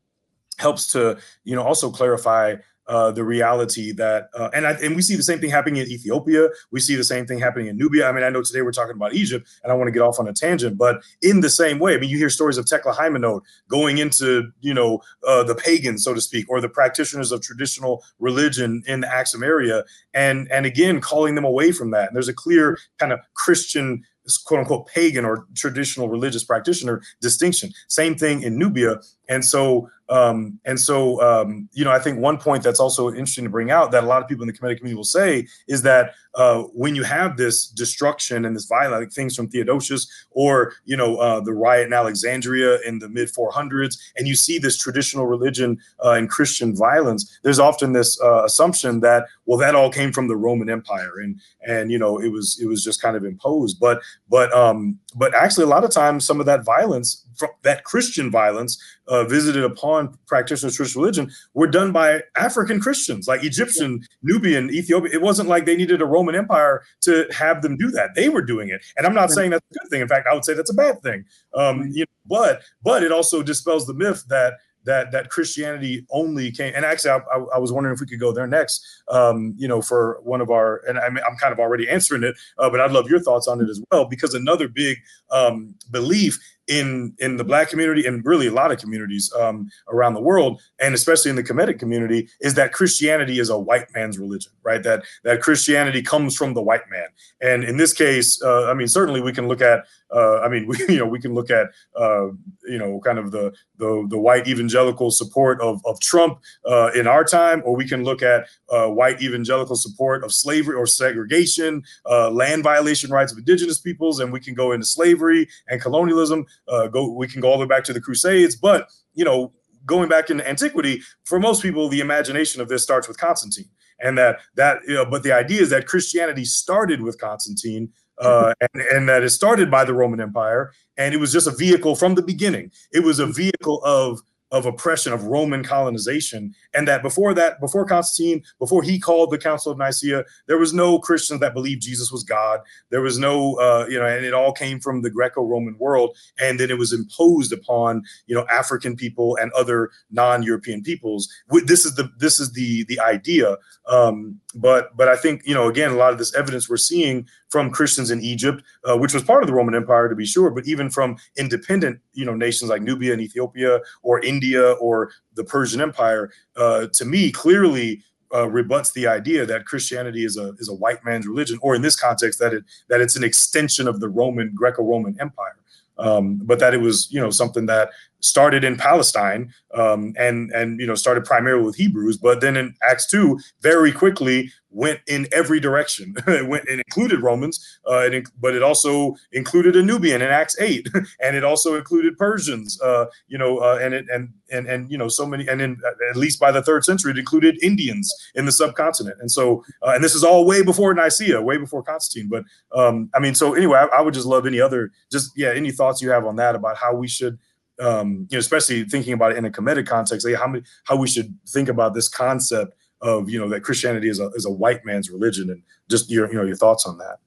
helps to you know also clarify uh, the reality that, uh, and I, and we see the same thing happening in Ethiopia. We see the same thing happening in Nubia. I mean, I know today we're talking about Egypt, and I want to get off on a tangent, but in the same way, I mean, you hear stories of Tekle Haymanot going into, you know, uh, the pagans, so to speak, or the practitioners of traditional religion in the Axum area, and and again calling them away from that. And there's a clear kind of Christian quote unquote pagan or traditional religious practitioner distinction. Same thing in Nubia. and so um, and so, um, you know, I think one point that's also interesting to bring out that a lot of people in the Kemetic community will say is that uh, when you have this destruction and this violence, like things from Theodosius or, you know, uh, the riot in Alexandria in the mid 400s, and you see this traditional religion uh, and Christian violence, there's often this uh, assumption that, well, that all came from the Roman Empire. And, and, you know, it was, it was just kind of imposed. But, but, um, but actually, a lot of times, some of that violence, that Christian violence uh, visited upon practitioners of traditional religion, were done by African Christians, like Egyptian, Nubian, Ethiopian. It wasn't like they needed a Roman Empire to have them do that. They were doing it, and I'm not saying that's a good thing. In fact, I would say that's a bad thing. Um, you know, but but it also dispels the myth that that that Christianity only came. And actually, I, I, I, was wondering if we could go there next. Um, you know, for one of our, and I'm, I am kind of already answering it, uh, but I'd love your thoughts on it as well, because another big um, belief in in the black community and really a lot of communities um, around the world and especially in the Kemetic community is that Christianity is a white man's religion right? That that Christianity comes from the white man. And in this case uh, I mean certainly we can look at uh, I mean we you know we can look at uh, you know kind of the the, the white evangelical support of, of Trump uh, in our time or we can look at uh, white evangelical support of slavery or segregation uh, land violation rights of indigenous peoples and we can go into slavery and colonialism uh, go we can go all the way back to the crusades. But you know going back into antiquity for most people the imagination of this starts with constantine and that that you know but the idea is that christianity started with constantine uh, and, and that it started by the roman empire and it was just a vehicle from the beginning it was a vehicle of of oppression of Roman colonization, and that before that, before Constantine, before he called the Council of Nicaea, there was no Christians that believed Jesus was God. There was no, uh, you know, and it all came from the Greco-Roman world, and then it was imposed upon, you know, African people and other non-European peoples. This is the this is the the idea. Um, but but I think you know, again, a lot of this evidence we're seeing from Christians in Egypt, uh, which was part of the Roman Empire to be sure, but even from independent, you know, nations like Nubia and Ethiopia or India or the Persian Empire, uh, to me, clearly uh, rebuts the idea that Christianity is a is a white man's religion, or in this context, that it that it's an extension of the Roman Greco-Roman Empire. Um, but that it was you know something that started in Palestine um, and and you know started primarily with Hebrews, but then in Acts two very quickly went in every direction. it went and included Romans, uh, it, but it also included a Nubian in Acts eight, and it also included Persians. Uh, you know, uh, and it and and and you know so many, and then at least by the third century, it included Indians in the subcontinent. And so, uh, and this is all way before Nicaea, way before Constantine. But um, I mean, so anyway, I, I would just love any other, just yeah, any thoughts you have on that about how we should um, you know, especially thinking about it in a Kemetic context, like how many, how we should think about this concept of you know that Christianity is a is a white man's religion, and just your you know your thoughts on that.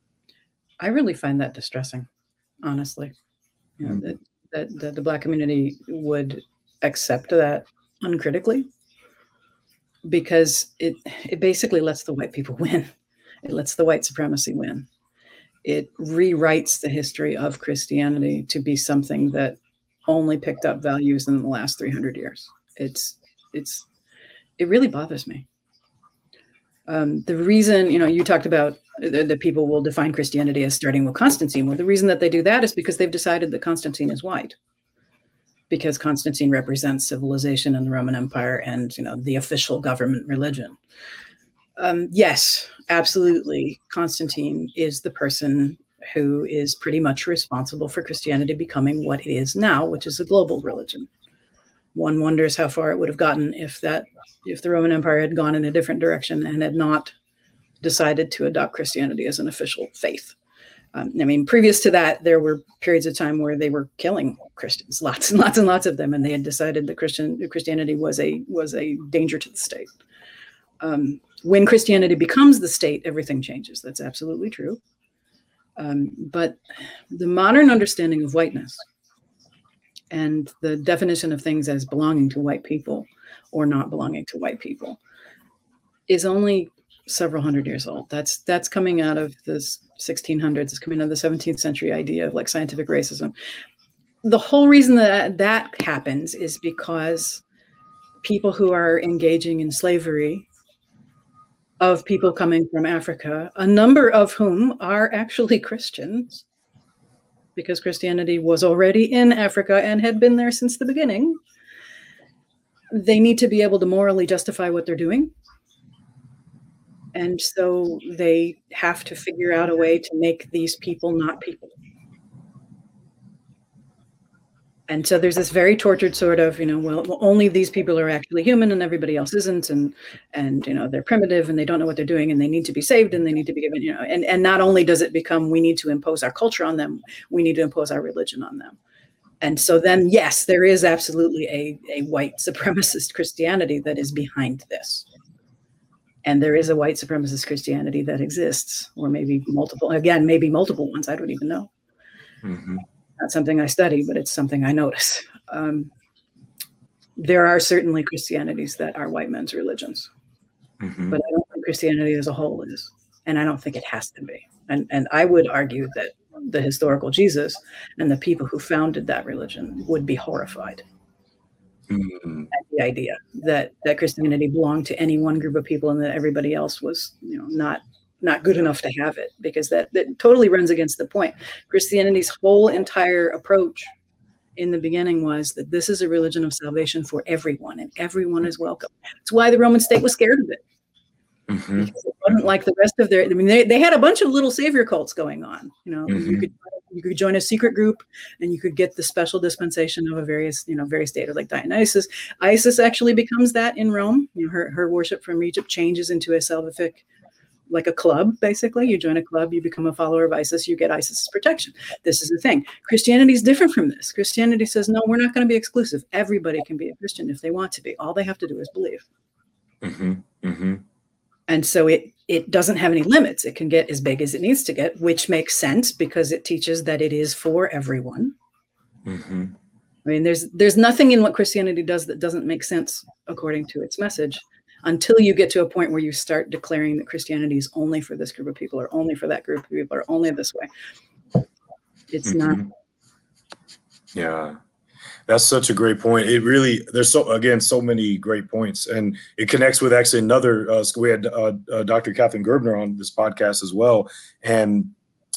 I really find that distressing, honestly. You know, mm-hmm. that, that that the black community would accept that uncritically because it it basically lets the white people win. It lets the white supremacy win. It rewrites the history of Christianity to be something that only picked up values in the last 300 years. It's it's it really bothers me. Um, the reason, you know, you talked about that people will define Christianity as starting with Constantine. Well, the reason that they do that is because they've decided that Constantine is white, because Constantine represents civilization in the Roman Empire and you know the official government religion. Um, yes, absolutely, Constantine is the person who is pretty much responsible for Christianity becoming what it is now, which is a global religion. One wonders how far it would have gotten if that if the Roman Empire had gone in a different direction and had not decided to adopt Christianity as an official faith. Um, I mean, previous to that, there were periods of time where they were killing Christians, lots and lots and lots of them, and they had decided that Christian Christianity was a was a danger to the state. Um, when Christianity becomes the state, everything changes. That's absolutely true. Um, but the modern understanding of whiteness and the definition of things as belonging to white people or not belonging to white people is only several hundred years old. That's that's coming out of the 1600s. It's coming out of the 17th century idea of like scientific racism. The whole reason that that happens is because people who are engaging in slavery of people coming from Africa, a number of whom are actually Christians, because Christianity was already in Africa and had been there since the beginning. they need to be able to morally justify what they're doing. And so they have to figure out a way to make these people not people. And so there's this very tortured sort of, you know, well, only these people are actually human and everybody else isn't, and and you know they're primitive and they don't know what they're doing and they need to be saved and they need to be given, you know, and and not only does it become we need to impose our culture on them, we need to impose our religion on them. And so then yes there is absolutely a, a white supremacist christianity that is behind this. And there is a white supremacist christianity that exists or maybe multiple again maybe multiple ones i don't even know. Mm-hmm. Not something i study but it's something i notice um, there are certainly christianities that are white men's religions mm-hmm. but i don't think christianity as a whole is and i don't think it has to be and and i would argue that the historical Jesus and the people who founded that religion would be horrified mm-hmm. at the idea that that Christianity belonged to any one group of people and that everybody else was you know not not good enough to have it because that that totally runs against the point. Christianity's whole entire approach in the beginning was that this is a religion of salvation for everyone and everyone is welcome. That's why the Roman state was scared of it. Mm-hmm. Because it wasn't like the rest of their. I mean, they, they had a bunch of little savior cults going on. You know, mm-hmm. you could you could join a secret group, and you could get the special dispensation of a various you know various deities like Dionysus. Isis actually becomes that in Rome. You know, her her worship from Egypt changes into a salvific like a club, basically. You join a club, you become a follower of Isis, you get Isis's protection. This is the thing. Christianity is different from this. Christianity says, no, we're not going to be exclusive. Everybody can be a Christian if they want to be. All they have to do is believe. Mm-hmm. Mm-hmm and so it it doesn't have any limits it can get as big as it needs to get which makes sense because it teaches that it is for everyone mm-hmm. i mean there's there's nothing in what christianity does that doesn't make sense according to its message until you get to a point where you start declaring that christianity is only for this group of people or only for that group of people or only this way it's mm-hmm. not yeah that's such a great point. It really there's so again so many great points, and it connects with actually another. Uh, we had uh, uh, Dr. Catherine Gerbner on this podcast as well, and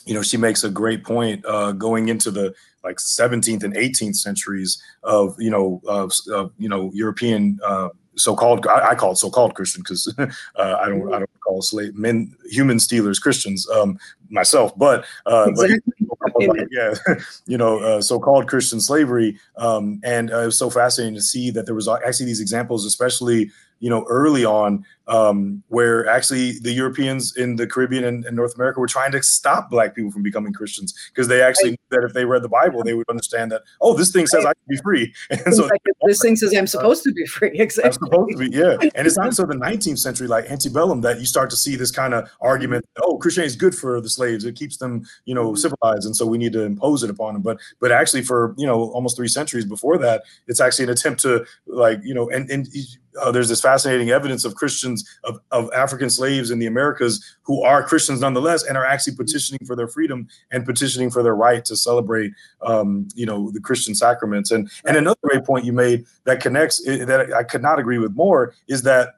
you know she makes a great point uh, going into the like 17th and 18th centuries of you know of you know European uh, so-called I, I, call it so-called Christian because uh, I don't I don't call slave men human stealers Christians um, myself, but, uh, exactly. but yeah, you know, uh, so-called Christian slavery, um, and uh, it was so fascinating to see that there was actually these examples, especially you know early on um, where actually the Europeans in the Caribbean and, and, North America were trying to stop black people from becoming Christians because they actually right. knew that if they read the Bible, they would understand that, oh, this thing says I can be free. And so like this thing says I'm supposed to be free. Exactly. I'm supposed to be, yeah. And it's not until the 19th century, like antebellum, that you start to see this kind of argument, oh, Christianity is good for the slaves. It keeps them, you know, mm-hmm. civilized. And so we need to impose it upon them. But but actually for, you know, almost three centuries before that, it's actually an attempt to like, you know, and, and uh, there's this fascinating evidence of Christians of, of African slaves in the Americas who are Christians nonetheless and are actually petitioning for their freedom and petitioning for their right to celebrate, um, you know, the Christian sacraments. And and another great point you made that connects that I could not agree with more is that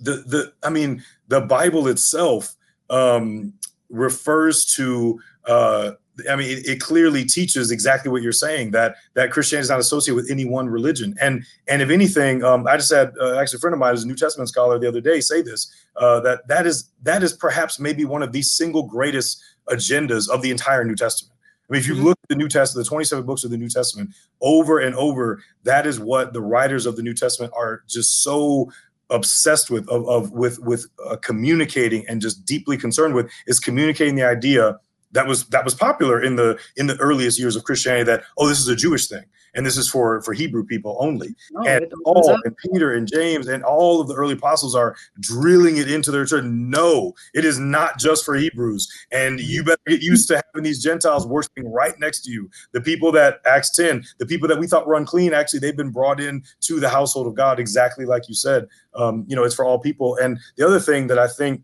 the the I mean the Bible itself um, refers to uh, I mean, it, it, clearly teaches exactly what you're saying that that Christianity is not associated with any one religion. And and if anything, um, I just had uh, actually a friend of mine who's a New Testament scholar the other day say this uh, that that is that is perhaps maybe one of the single greatest agendas of the entire New Testament. I mean, if you mm-hmm. look at the New Testament, the 27 books of the New Testament, over and over, that is what the writers of the New Testament are just so obsessed with of, of with with uh, communicating and just deeply concerned with is communicating the idea that was that was popular in the in the earliest years of Christianity. That oh, this is a Jewish thing, and this is for for Hebrew people only. Oh, and Paul and Peter and James and all of the early apostles are drilling it into their church. No, it is not just for Hebrews, and you better get used to having these Gentiles worshiping right next to you. The people that Acts ten, the people that we thought were unclean, actually they've been brought in to the household of God, exactly like you said. Um, you know, it's for all people. And the other thing that I think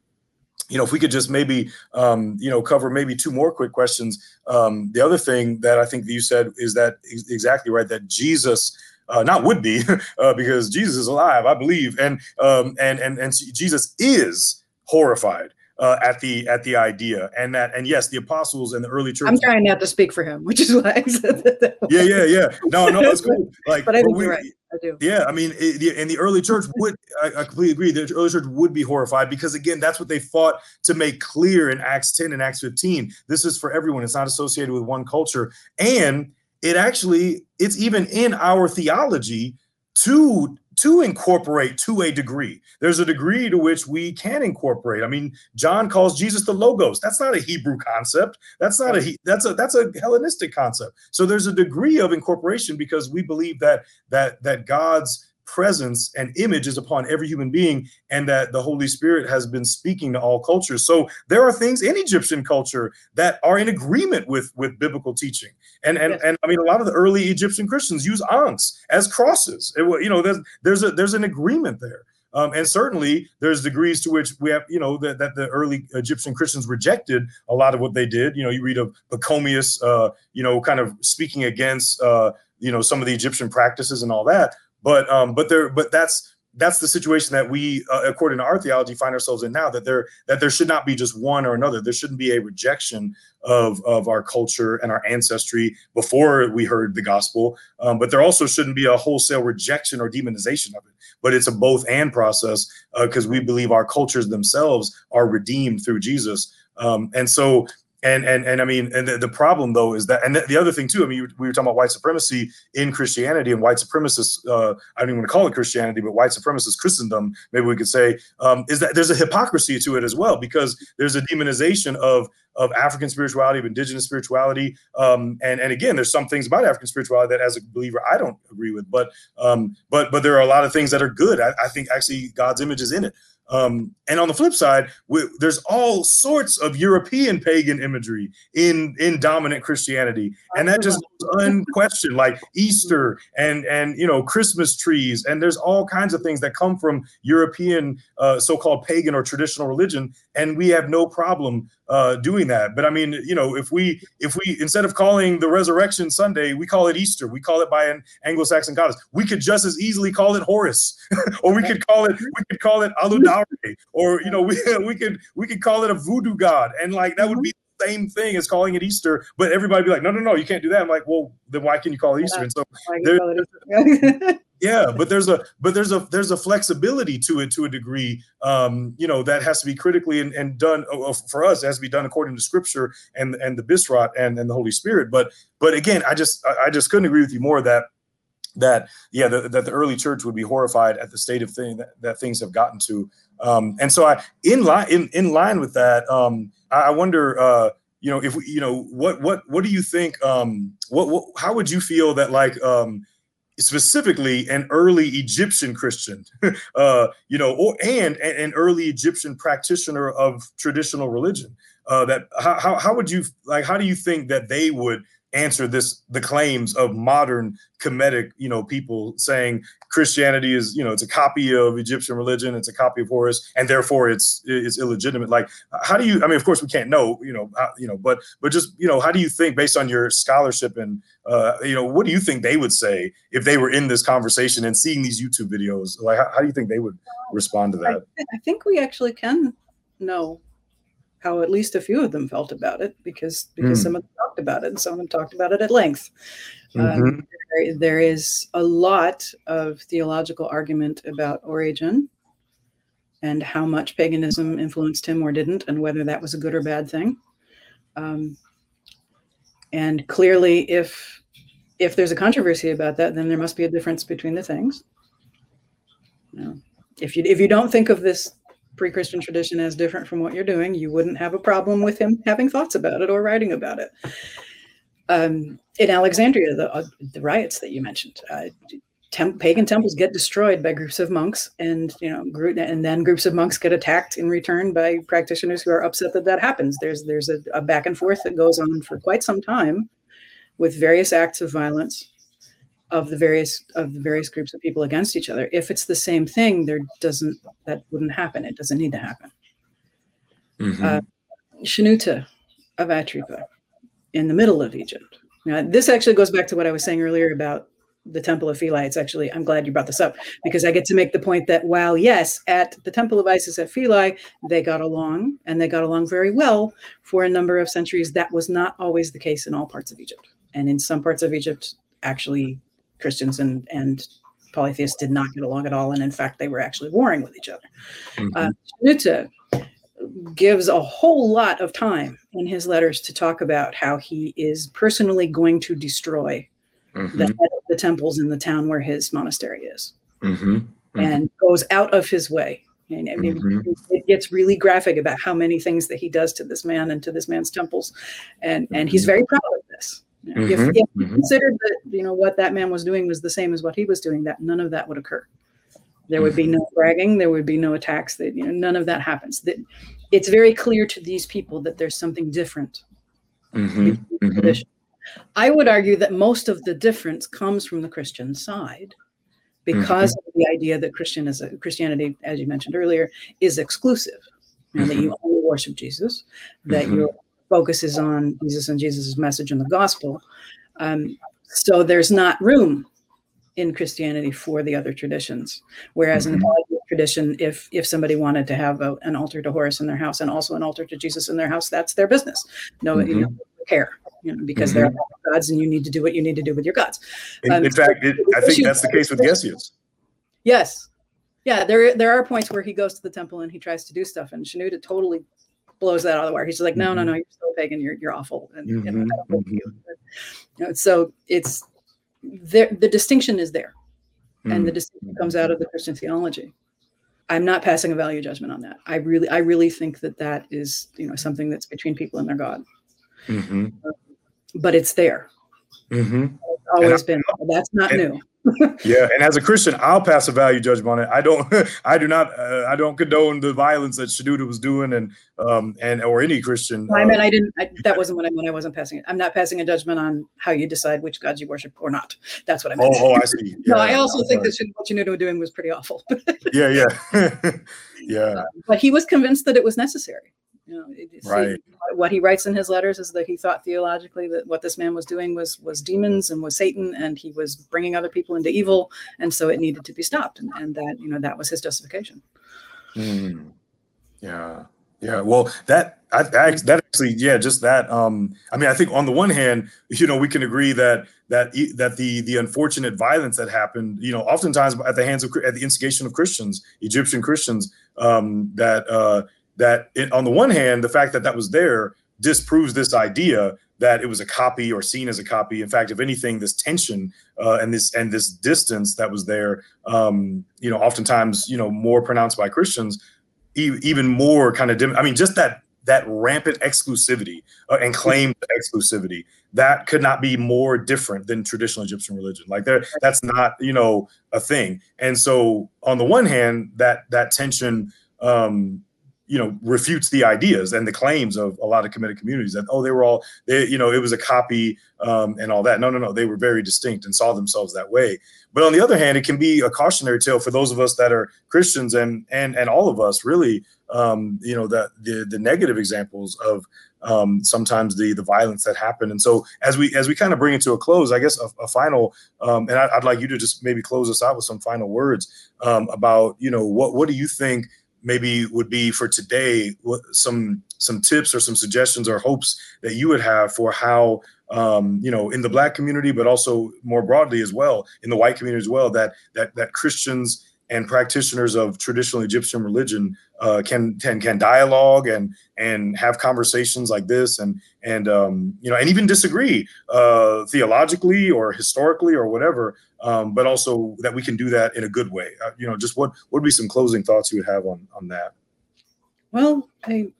you know, if we could just maybe, um, you know, cover maybe two more quick questions. Um, the other thing that I think you said is that exactly right that Jesus, uh, not would be, uh, because Jesus is alive, I believe, and um, and and and Jesus is horrified uh, at the at the idea, and that and yes, the apostles and the early church. I'm trying not to speak for him, which is why I said that. Yeah, yeah, yeah. No, no, that's cool. Like, but I think we, you're right. I do. Yeah, I mean, it, and the early church would, I, I, completely agree. The early church would be horrified because, again, that's what they fought to make clear in Acts 10 and Acts 15. This is for everyone. It's not associated with one culture, and it actually, it's even in our theology to to incorporate to a degree. There's a degree to which we can incorporate. I mean, John calls Jesus the logos. That's not a Hebrew concept. That's not a that's a that's a Hellenistic concept. So there's a degree of incorporation because we believe that that that God's presence and image is upon every human being and that the holy spirit has been speaking to all cultures so there are things in egyptian culture that are in agreement with with biblical teaching and and, yes. and i mean a lot of the early egyptian christians use ankhs as crosses it, you know there's there's a there's an agreement there um, and certainly there's degrees to which we have, you know, that, that the early Egyptian Christians rejected a lot of what they did. You know, you read of Pachomius, uh, you know, kind of speaking against, uh, you know, some of the Egyptian practices and all that. But um, but there, but that's that's the situation that we, uh, according to our theology, find ourselves in now. That there that there should not be just one or another. There shouldn't be a rejection of of our culture and our ancestry before we heard the gospel. Um, but there also shouldn't be a wholesale rejection or demonization of it. But it's a both and process because uh, we believe our cultures themselves are redeemed through Jesus. Um, and so and and and I mean, and the, the problem though is that, and the, the, other thing too. I mean, we were talking about white supremacy in Christianity and white supremacists. Uh, I don't even want to call it Christianity, but white supremacist Christendom, maybe we could say, um, is that there's a hypocrisy to it as well because there's a demonization of of African spirituality, of indigenous spirituality, um, and and again, there's some things about African spirituality that, as a believer, I don't agree with, but um, but but there are a lot of things that are good. I, I think actually God's image is in it. Um, and on the flip side, we, there's all sorts of European pagan imagery in in dominant Christianity, and that just unquestioned, like Easter and and you know Christmas trees, and there's all kinds of things that come from European uh, so-called pagan or traditional religion, and we have no problem uh, doing that. But I mean, you know, if we if we instead of calling the Resurrection Sunday, we call it Easter. We call it by an Anglo-Saxon goddess. We could just as easily call it Horus, or we could call it we could call it Aludare, or you know, we we could we could call it a voodoo god, and like that would be same thing as calling it Easter. But everybody be like, no, no, no, you can't do that. I'm like, well, then why can you call it Easter? And so there, yeah but there's a but there's a there's a flexibility to it to a degree um you know that has to be critically and, and done uh, for us it has to be done according to scripture and and the bisrat and and the holy spirit but but again i just i just couldn't agree with you more that that yeah the, that the early church would be horrified at the state of thing that, that things have gotten to um and so i in line in, in line with that um i, I wonder uh you know if we, you know what what what do you think um what, what how would you feel that like um specifically an early Egyptian Christian, uh, you know, or and an early Egyptian practitioner of traditional religion. Uh, that how, how would you like? How do you think that they would answer this the claims of modern Kemetic, you know, people saying Christianity is, you know, it's a copy of Egyptian religion, it's a copy of Horus, and therefore it's it's illegitimate. Like, how do you? I mean, of course, we can't know, you know, how, you know, but but just you know, how do you think, based on your scholarship and uh, you know, what do you think they would say if they were in this conversation and seeing these YouTube videos? Like, how, how do you think they would respond to that? I, I think we actually can know how at least a few of them felt about it because because mm. some of them talked about it and some of them talked about it at length. Um, mm-hmm. Um, there, there is a lot of theological argument about Origen and how much paganism influenced him or didn't, and whether that was a good or bad thing. Um, and clearly, if if there's a controversy about that, then there must be a difference between the things. You know, if you if you don't think of this pre-Christian tradition as different from what you're doing, you wouldn't have a problem with him having thoughts about it or writing about it. Um, in Alexandria, the, uh, the riots that you mentioned, uh, temp- pagan temples get destroyed by groups of monks, and you know, group, and then groups of monks get attacked in return by practitioners who are upset that that happens. There's there's a, a back and forth that goes on for quite some time, with various acts of violence of the various of the various groups of people against each other. If it's the same thing, there doesn't that wouldn't happen. It doesn't need to happen. Mm-hmm. Uh, Shenouda of Atripa in the middle of Egypt. Now, this actually goes back to what I was saying earlier about the Temple of Philae, it's actually, I'm glad you brought this up because I get to make the point that while, yes, at the Temple of Isis at Philae, they got along and they got along very well for a number of centuries, that was not always the case in all parts of Egypt. And in some parts of Egypt, actually, Christians and, and polytheists did not get along at all. And in fact, they were actually warring with each other. Mm-hmm. Uh, gives a whole lot of time in his letters to talk about how he is personally going to destroy mm-hmm. the, the, temples in the town where his monastery is mm-hmm. Mm-hmm. and goes out of his way. And I mean, mm-hmm. it gets really graphic about how many things that he does to this man and to this man's temples. And, and he's mm-hmm. very proud of this. If, if he considered that, you know, what that man was doing was the same as what he was doing, that none of that would occur. There would be no bragging. There would be no attacks. That you know, none of that happens. That it's very clear to these people that there's something different. Mm-hmm. Mm-hmm. I would argue that most of the difference comes from the Christian side, because mm-hmm. of the idea that Christian is a, Christianity, as you mentioned earlier, is exclusive, and that you mm-hmm. only worship Jesus, that mm-hmm. your focus is on Jesus and Jesus' message in the gospel. Um, so there's not room in Christianity for the other traditions. Whereas mm-hmm. in the mm-hmm. tradition, if if somebody wanted to have a, an altar to Horus in their house and also an altar to Jesus in their house, that's their business. No, mm-hmm. you know, care, you know, because mm-hmm. they're gods, and you need to do what you need to do with your gods. In, um, in fact, it, I think that's the case with Gesius. Yes, yeah, there there are points where he goes to the temple and he tries to do stuff, and Shenouda totally blows that out of the water. He's like, no, no, no, mm-hmm. you're still pagan. You're you're awful, and you know, you. you know, so it's there, the distinction is there, and the hmm. distinction comes out of the Christian theology. I'm not passing a value judgment on that. I really, I really think that that is, you know, something that's between people and their God. Mm-hmm. but it's there. Mm-hmm. It's always been. That's not and, new yeah, and as a Christian, I'll pass a value judgment on it. I don't, I do not, uh, I don't condone the violence that Shenouda was doing, and um, and or any Christian. I mean, uh, I didn't. I, that wasn't what I meant. I wasn't passing it. I'm not passing a judgment on how you decide which gods you worship or not. That's what I meant. Oh, oh I see. Yeah, no, I also think that what Shenouda was doing was pretty awful. yeah, yeah, yeah. Uh, but he was convinced that it was necessary. You know, right. what he writes in his letters is that he thought theologically that what this man was doing was was demons and was Satan, and he was bringing other people into evil, and so it needed to be stopped, and, and that you know that was his justification. Mm. Yeah, yeah. Well, that I, I, that actually, yeah, just that. Um, I mean, I think on the one hand, you know, we can agree that that that the the unfortunate violence that happened, you know, oftentimes at the hands of at the instigation of Christians, Egyptian Christians, um, that. Uh, that it, on the one hand, the fact that that was there disproves this idea that it was a copy or seen as a copy. In fact, if anything, this tension uh, and this and this distance that was there, um, you know, oftentimes, you know, more pronounced by Christians, e- even more kind of dim. I mean, just that that rampant exclusivity uh, and claim exclusivity that could not be more different than traditional Egyptian religion. Like there, that's not you know a thing. And so, on the one hand, that that tension. Um, you know refutes the ideas and the claims of a lot of Kemetic communities that oh they were all they you know it was a copy um, and all that. No no no they were very distinct and saw themselves that way. But on the other hand it can be a cautionary tale for those of us that are christians and and and all of us really um, you know that the the negative examples of um, sometimes the the violence that happened. And so as we as we kind of bring it to a close i guess a, a final um, and I, would like you to just maybe close us out with some final words um, about you know what what do you think maybe would be for today what some some tips or some suggestions or hopes that you would have for how um, you know in the black community but also more broadly as well in the white community as well that that that christians and practitioners of traditional Egyptian religion uh, can can can dialogue and and have conversations like this and and um, you know and even disagree uh, theologically or historically or whatever um, but also that we can do that in a good way. Uh, you know, just what what would be some closing thoughts you would have on on that? Well, I,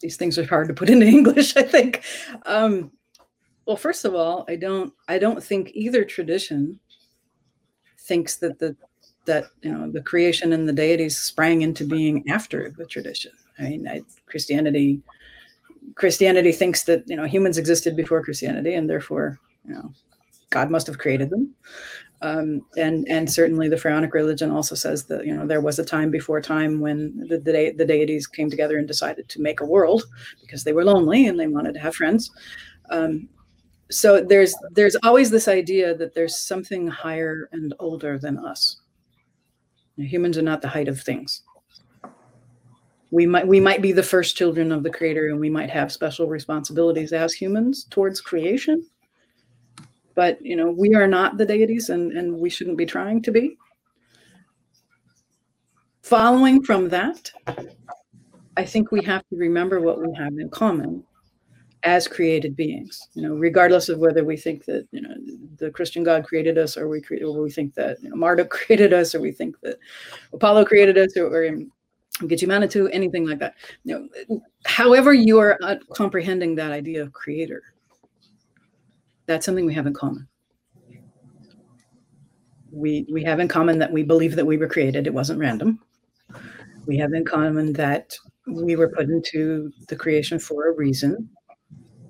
these things are hard to put into English. I think. Um, well, first of all, I don't I don't think either tradition thinks that the that you know the creation and the deities sprang into being after the tradition. I mean, I, Christianity Christianity thinks that you know humans existed before Christianity, and therefore you know God must have created them. Um, and and certainly the pharaonic religion also says that you know there was a time before time when the, the, de- the deities came together and decided to make a world because they were lonely and they wanted to have friends. Um, so there's there's always this idea that there's something higher and older than us. Humans are not the height of things. We might we might be the first children of the creator and we might have special responsibilities as humans towards creation. But you know, we are not the deities and, and we shouldn't be trying to be. Following from that, I think we have to remember what we have in common as created beings you know regardless of whether we think that you know the christian god created us or we create, or we think that you know, created us or we think that apollo created us or, or Gitche Manitou, anything like that. You know however you are uh, comprehending that idea of creator that's something we have in common. We we have in common that we believe that we were created. It wasn't random. We have in common that we were put into the creation for a reason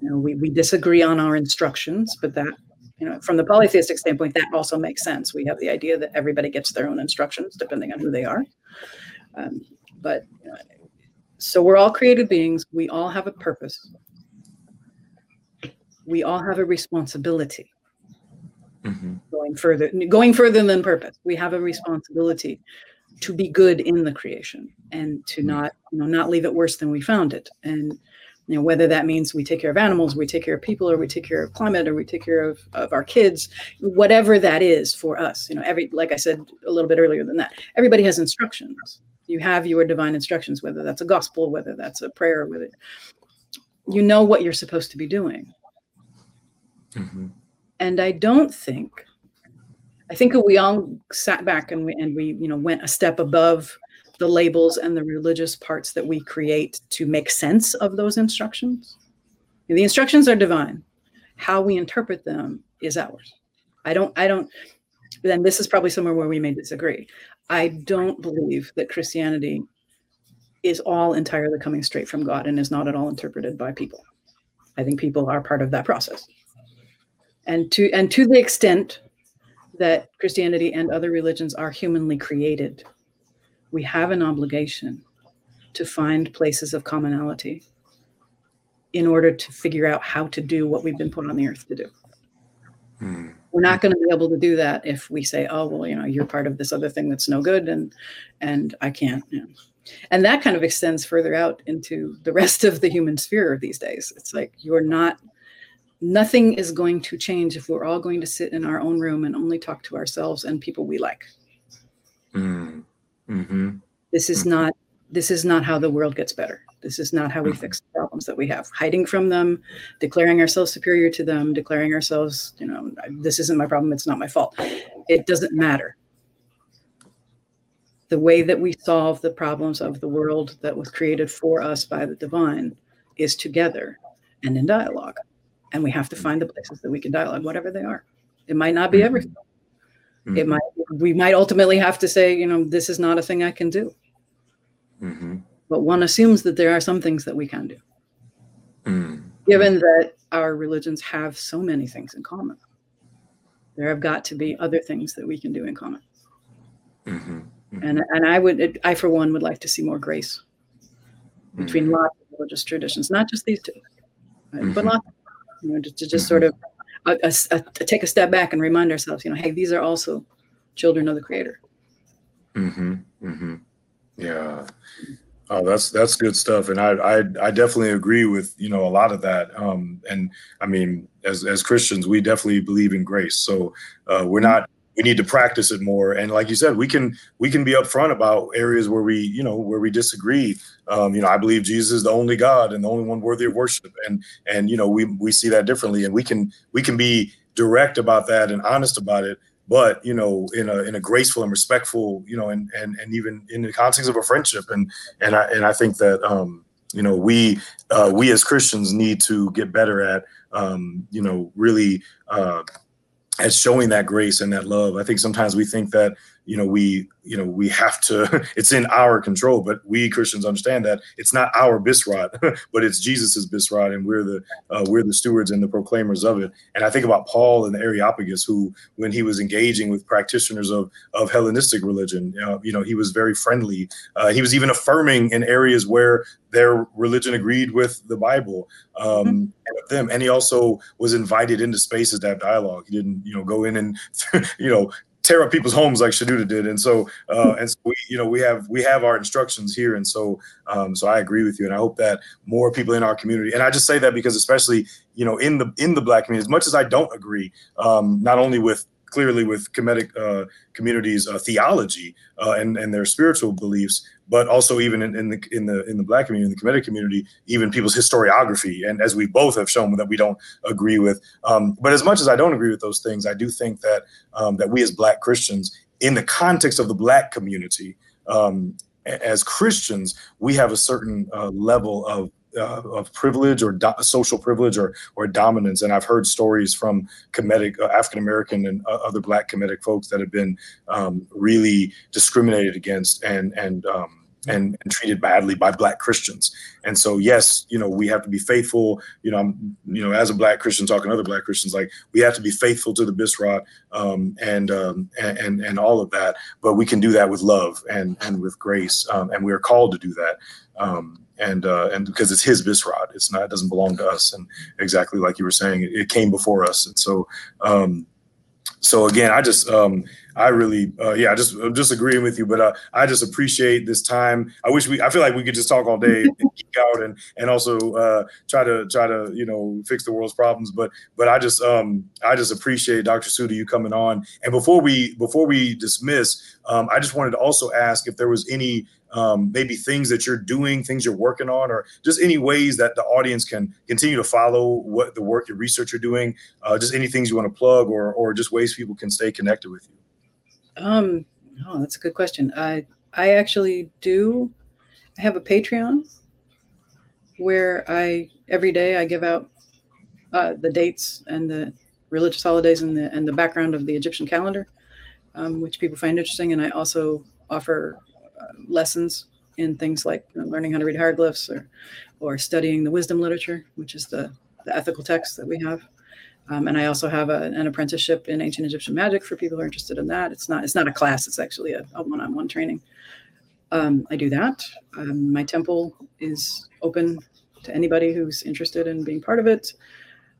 you know, we, we disagree on our instructions, but that, you know, from the polytheistic standpoint, that also makes sense. We have the idea that everybody gets their own instructions depending on who they are. Um, but uh, so we're all created beings. We all have a purpose. We all have a responsibility. Mm-hmm. Going further, going further than purpose, we have a responsibility to be good in the creation and to mm-hmm. not, you know, not leave it worse than we found it. And you know whether that means we take care of animals we take care of people or we take care of climate or we take care of, of our kids whatever that is for us you know every like i said a little bit earlier than that everybody has instructions you have your divine instructions whether that's a gospel whether that's a prayer whether you know what you're supposed to be doing mm-hmm. and i don't think i think we all sat back and we and we you know went a step above the labels and the religious parts that we create to make sense of those instructions. The instructions are divine. How we interpret them is ours. I don't, I don't, then this is probably somewhere where we may disagree. I don't believe that Christianity is all entirely coming straight from God and is not at all interpreted by people. I think people are part of that process. And to and to the extent that Christianity and other religions are humanly created, we have an obligation to find places of commonality in order to figure out how to do what we've been put on the earth to do. Hmm. We're not going to be able to do that if we say, "Oh, well, you know, you're part of this other thing that's no good, and and I can't." You know. And that kind of extends further out into the rest of the human sphere these days. It's like you're not. Nothing is going to change if we're all going to sit in our own room and only talk to ourselves and people we like. Mm. Mm-hmm. This is mm-hmm. not this is not how the world gets better. This is not how we mm-hmm. fix the problems that we have. Hiding from them, declaring ourselves superior to them, declaring ourselves, you know, this isn't my problem, it's not my fault. It doesn't matter. The way that we solve the problems of the world that was created for us by the divine is together and in dialogue. And we have to find the places that we can dialogue, whatever they are. It might not be mm-hmm. everything. Mm-hmm. It might we might ultimately have to say, you know, this is not a thing I can do. Mm-hmm. But one assumes that there are some things that we can do, mm-hmm. given that our religions have so many things in common. There have got to be other things that we can do in common. Mm-hmm. Mm-hmm. And and I would, I for one, would like to see more grace between mm-hmm. lots of religious traditions, not just these two, right? but lots, you know, to, to just sort of a, a, a, take a step back and remind ourselves, you know, hey, these are also children of the Creator. Mm-hmm. Mm-hmm. Yeah. Oh, that's that's good stuff, and I, I I definitely agree with you know a lot of that. Um, and I mean, as as Christians, we definitely believe in grace, so uh, we're not we need to practice it more. And like you said we can we can be upfront about areas where we you know where we disagree. Um, you know i believe jesus is the only god and the only one worthy of worship. And and you know we we see that differently. And we can we can be direct about that and honest about it. But you know in a in a graceful and respectful you know and and and even in the context of a friendship. And and i and i think that um you know we uh, we as christians need to get better at um you know really uh at showing that grace and that love. I think sometimes we think that you know we you know we have to it's in our control but we christians understand that it's not our Bisrat but it's jesus's Bisrat and we're the uh, we're the stewards and the proclaimers of it. And i think about paul and the areopagus who when he was engaging with practitioners of of hellenistic religion uh, you know he was very friendly. Uh, he was even affirming in areas where their religion agreed with the bible um, mm-hmm. and them. And he also was invited into spaces to have dialogue. He didn't you know go in and you know tear up people's homes like Shenouda did. And so, uh, and so we, you know, we have we have our instructions here, and so, um, so I agree with you, and I hope that more people in our community, and I just say that because especially, you know, in the in the black community, as much as I don't agree, um, not only with clearly with Kemetic uh, communities' uh, theology uh, and and their spiritual beliefs, but also even in, in, the in the in the black community, in the Kemetic community, even people's historiography, and as we both have shown that we don't agree with. Um, but as much as I don't agree with those things, I do think that um, that we as Black Christians, in the context of the Black community, um, as Christians, we have a certain uh, level of uh, of privilege or do- social privilege or or dominance. And I've heard stories from Kemetic uh, African American and uh, other Black Kemetic folks that have been um, really discriminated against and and um, and, and, treated badly by black christians. And so yes you know we have to be faithful. You know i'm you know as a black christian talking to other black christians like we have to be faithful to the Bisrat um, and, um, and and all of that. But we can do that with love and and with grace um, and we are called to do that um, and uh, and because it's his Bisrat. It's not it doesn't belong to us. And exactly like you were saying it, it came before us. And so um, so again i just um, I really, uh, yeah, I just I'm just agreeing with you. But uh, I just appreciate this time. I wish we, I feel like we could just talk all day and geek out and and also uh, try to try to you know fix the world's problems. But but I just um I just appreciate Dr. Siuda you coming on. And before we before we dismiss, um, I just wanted to also ask if there was any um, maybe things that you're doing, things you're working on, or just any ways that the audience can continue to follow what the work, your research you're doing, uh, just any things you want to plug, or or just ways people can stay connected with you. Um, oh, that's a good question. I I actually do. I have a Patreon where I every day I give out uh, the dates and the religious holidays and the and the background of the Egyptian calendar, um, which people find interesting. And I also offer uh, lessons in things like you know, learning how to read hieroglyphs or or studying the wisdom literature, which is the the ethical text that we have. Um, and I also have a, an apprenticeship in ancient Egyptian magic for people who are interested in that. It's not it's not a class; it's actually a, a one-on-one training. Um, I do that. Um, my temple is open to anybody who's interested in being part of it.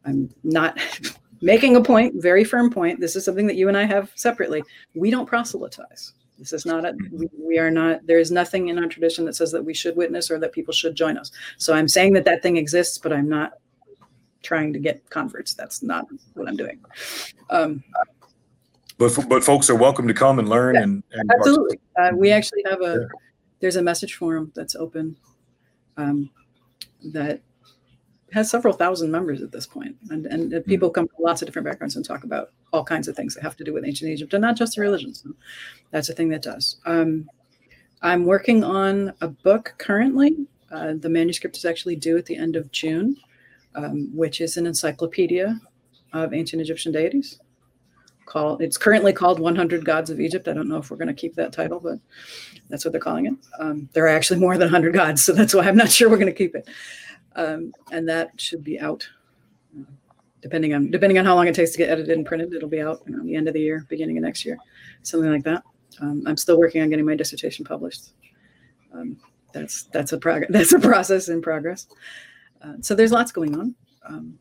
I'm not making a point, very firm point. This is something that you and I have separately. We don't proselytize. This is not a, we, we are not, there is nothing in our tradition that says that we should witness or that people should join us. So I'm saying that that thing exists, but I'm not trying to get converts. That's not what I'm doing. Um, but but folks are welcome to come and learn yeah, and, and absolutely. Uh, we actually have a yeah. there's a message forum that's open um, that has several thousand members at this point, and and mm-hmm. people come from lots of different backgrounds and talk about all kinds of things that have to do with ancient Egypt and not just the religions. So that's a thing that does. Um, I'm working on a book currently. Uh, the manuscript is actually due at the end of June um, which is an encyclopedia of ancient Egyptian deities. Called, it's currently called 100 Gods of Egypt. I don't know if we're going to keep that title, but that's what they're calling it. Um, there are actually more than 100 gods, so that's why I'm not sure we're going to keep it. Um, and that should be out, depending on depending on how long it takes to get edited and printed. It'll be out know, the end of the year, beginning of next year, something like that. Um, I'm still working on getting my dissertation published. Um, that's that's a prog- that's a process in progress. Uh, so there's lots going on. Um,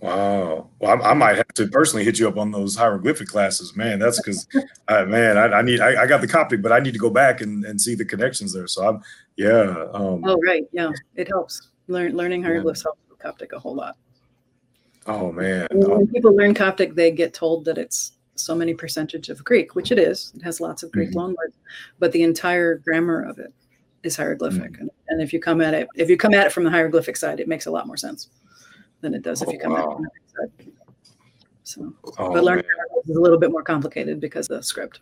wow. Well, I, I, might have to personally hit you up on those hieroglyphic classes, man. That's because, uh, man, I, I need, I, I, got the Coptic, but I need to go back and, and see the connections there. So I'm, yeah. Um, oh, right. Yeah. It helps. Learn, learning hieroglyphs helps with Coptic a whole lot. Oh, man. When people learn Coptic, they get told that it's so many percentage of Greek, which it is. It has lots of Greek mm-hmm. loanwords, but the entire grammar of it is hieroglyphic. Mm-hmm. And, and, if you come at it, if you come at it from the hieroglyphic side, it makes a lot more sense than it does if you come wow. at it from the side. So, oh, but learning is a little bit more complicated because of the script.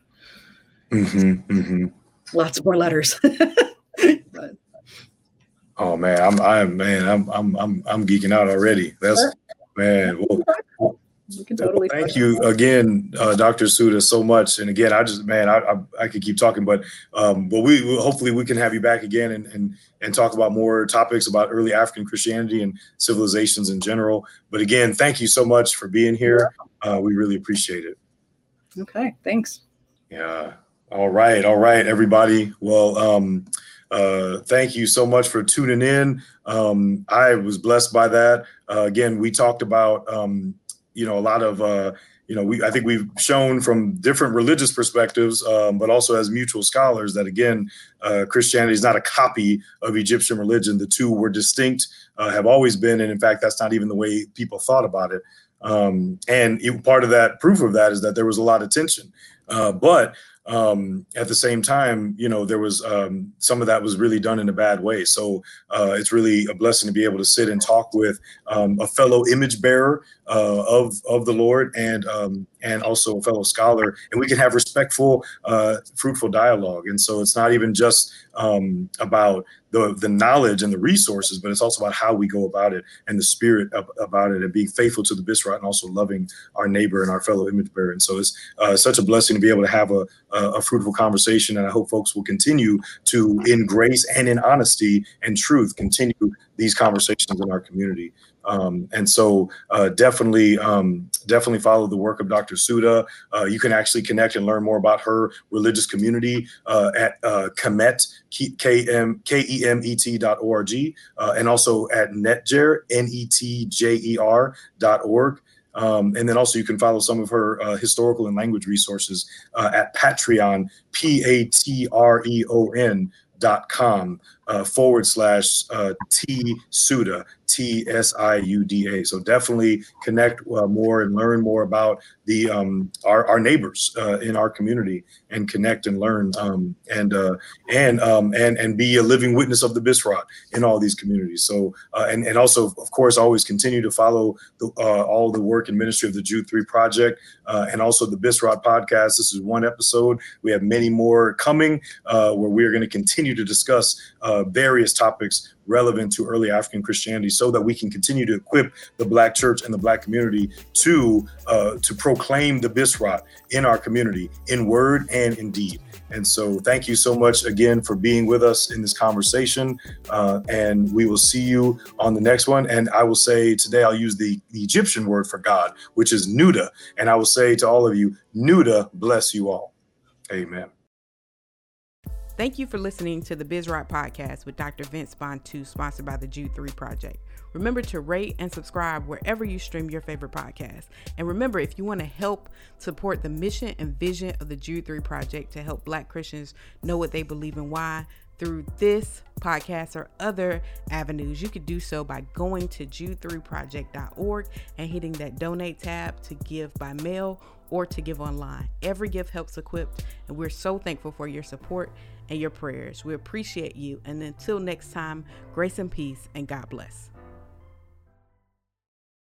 Mm-hmm, mm-hmm. Lots more letters. but, oh man, I'm I'm man, I'm I'm I'm I'm geeking out already. That's man. Well, we can totally. Well, thank you again, uh, Dr. Siuda, so much. And again, I just man, I I, I could keep talking, but um, but we hopefully we can have you back again and and and talk about more topics about early African Christianity and civilizations in general. But again, thank you so much for being here. Uh, we really appreciate it. Okay, thanks. Yeah. All right, all right, everybody. Well, um, uh, thank you so much for tuning in. Um, I was blessed by that. Uh, again, we talked about um, you know a lot of uh, you know we I think we've shown from different religious perspectives, um, but also as mutual scholars that again uh, Christianity is not a copy of Egyptian religion. The two were distinct, uh, have always been, and in fact, that's not even the way people thought about it. Um, and it, part of that proof of that is that there was a lot of tension. Uh, but um, at the same time, you know, there was um, some of that was really done in a bad way. So uh, it's really a blessing to be able to sit and talk with um, a fellow image bearer uh, of of the Lord and um, and also a fellow scholar, and we can have respectful, uh, fruitful dialogue. And so it's not even just um, about the the knowledge and the resources, but it's also about how we go about it and the spirit of, about it, and being faithful to the Bisrat and also loving our neighbor and our fellow image bearer. And so it's uh, such a blessing to be able to have a, a, a fruitful conversation, and I hope folks will continue to, in grace and in honesty and truth, continue these conversations in our community. Um, and so uh, definitely, um, definitely follow the work of Dr. Siuda. Uh, you can actually connect and learn more about her religious community uh, at uh, Kemet, dot O-R-G, uh, and also at Netjer, N-E-T-J-E-R dot org. Um, and then also you can follow some of her uh, historical and language resources uh, at Patreon, P A T R E O N dot com uh, forward slash uh, T Siuda, T S I U D A. So definitely connect uh, more and learn more about the um, our, our neighbors uh, in our community and connect and learn um, and uh, and um, and and be a living witness of the Bisrat in all these communities. So uh, and and also of course always continue to follow the, all the work and ministry of the Jude Three Project and also the Bisrat podcast. This is one episode. We have many more coming where we are going to continue to discuss uh, various topics relevant to early African Christianity, so that we can continue to equip the Black church and the Black community to uh, to proclaim the Bisrat in our community in word and in deed. And so, thank you so much again for being with us in this conversation. Uh, and we will see you on the next one. And I will say today, I'll use the, the Egyptian word for God, which is Nuda. And I will say to all of you, Nuda bless you all. Amen. Thank you for listening to the Bisrat podcast with Dr. Vince Bantu, sponsored by the Jude 3 Project. Remember to rate and subscribe wherever you stream your favorite podcast. And remember, if you want to help support the mission and vision of the Jude 3 Project to help Black Christians know what they believe and why, through this podcast or other avenues, you could do so by going to jude3project.org and hitting that donate tab to give by mail or to give online. Every gift helps equip, and we're so thankful for your support and your prayers. We appreciate you. And until next time, grace and peace, and God bless.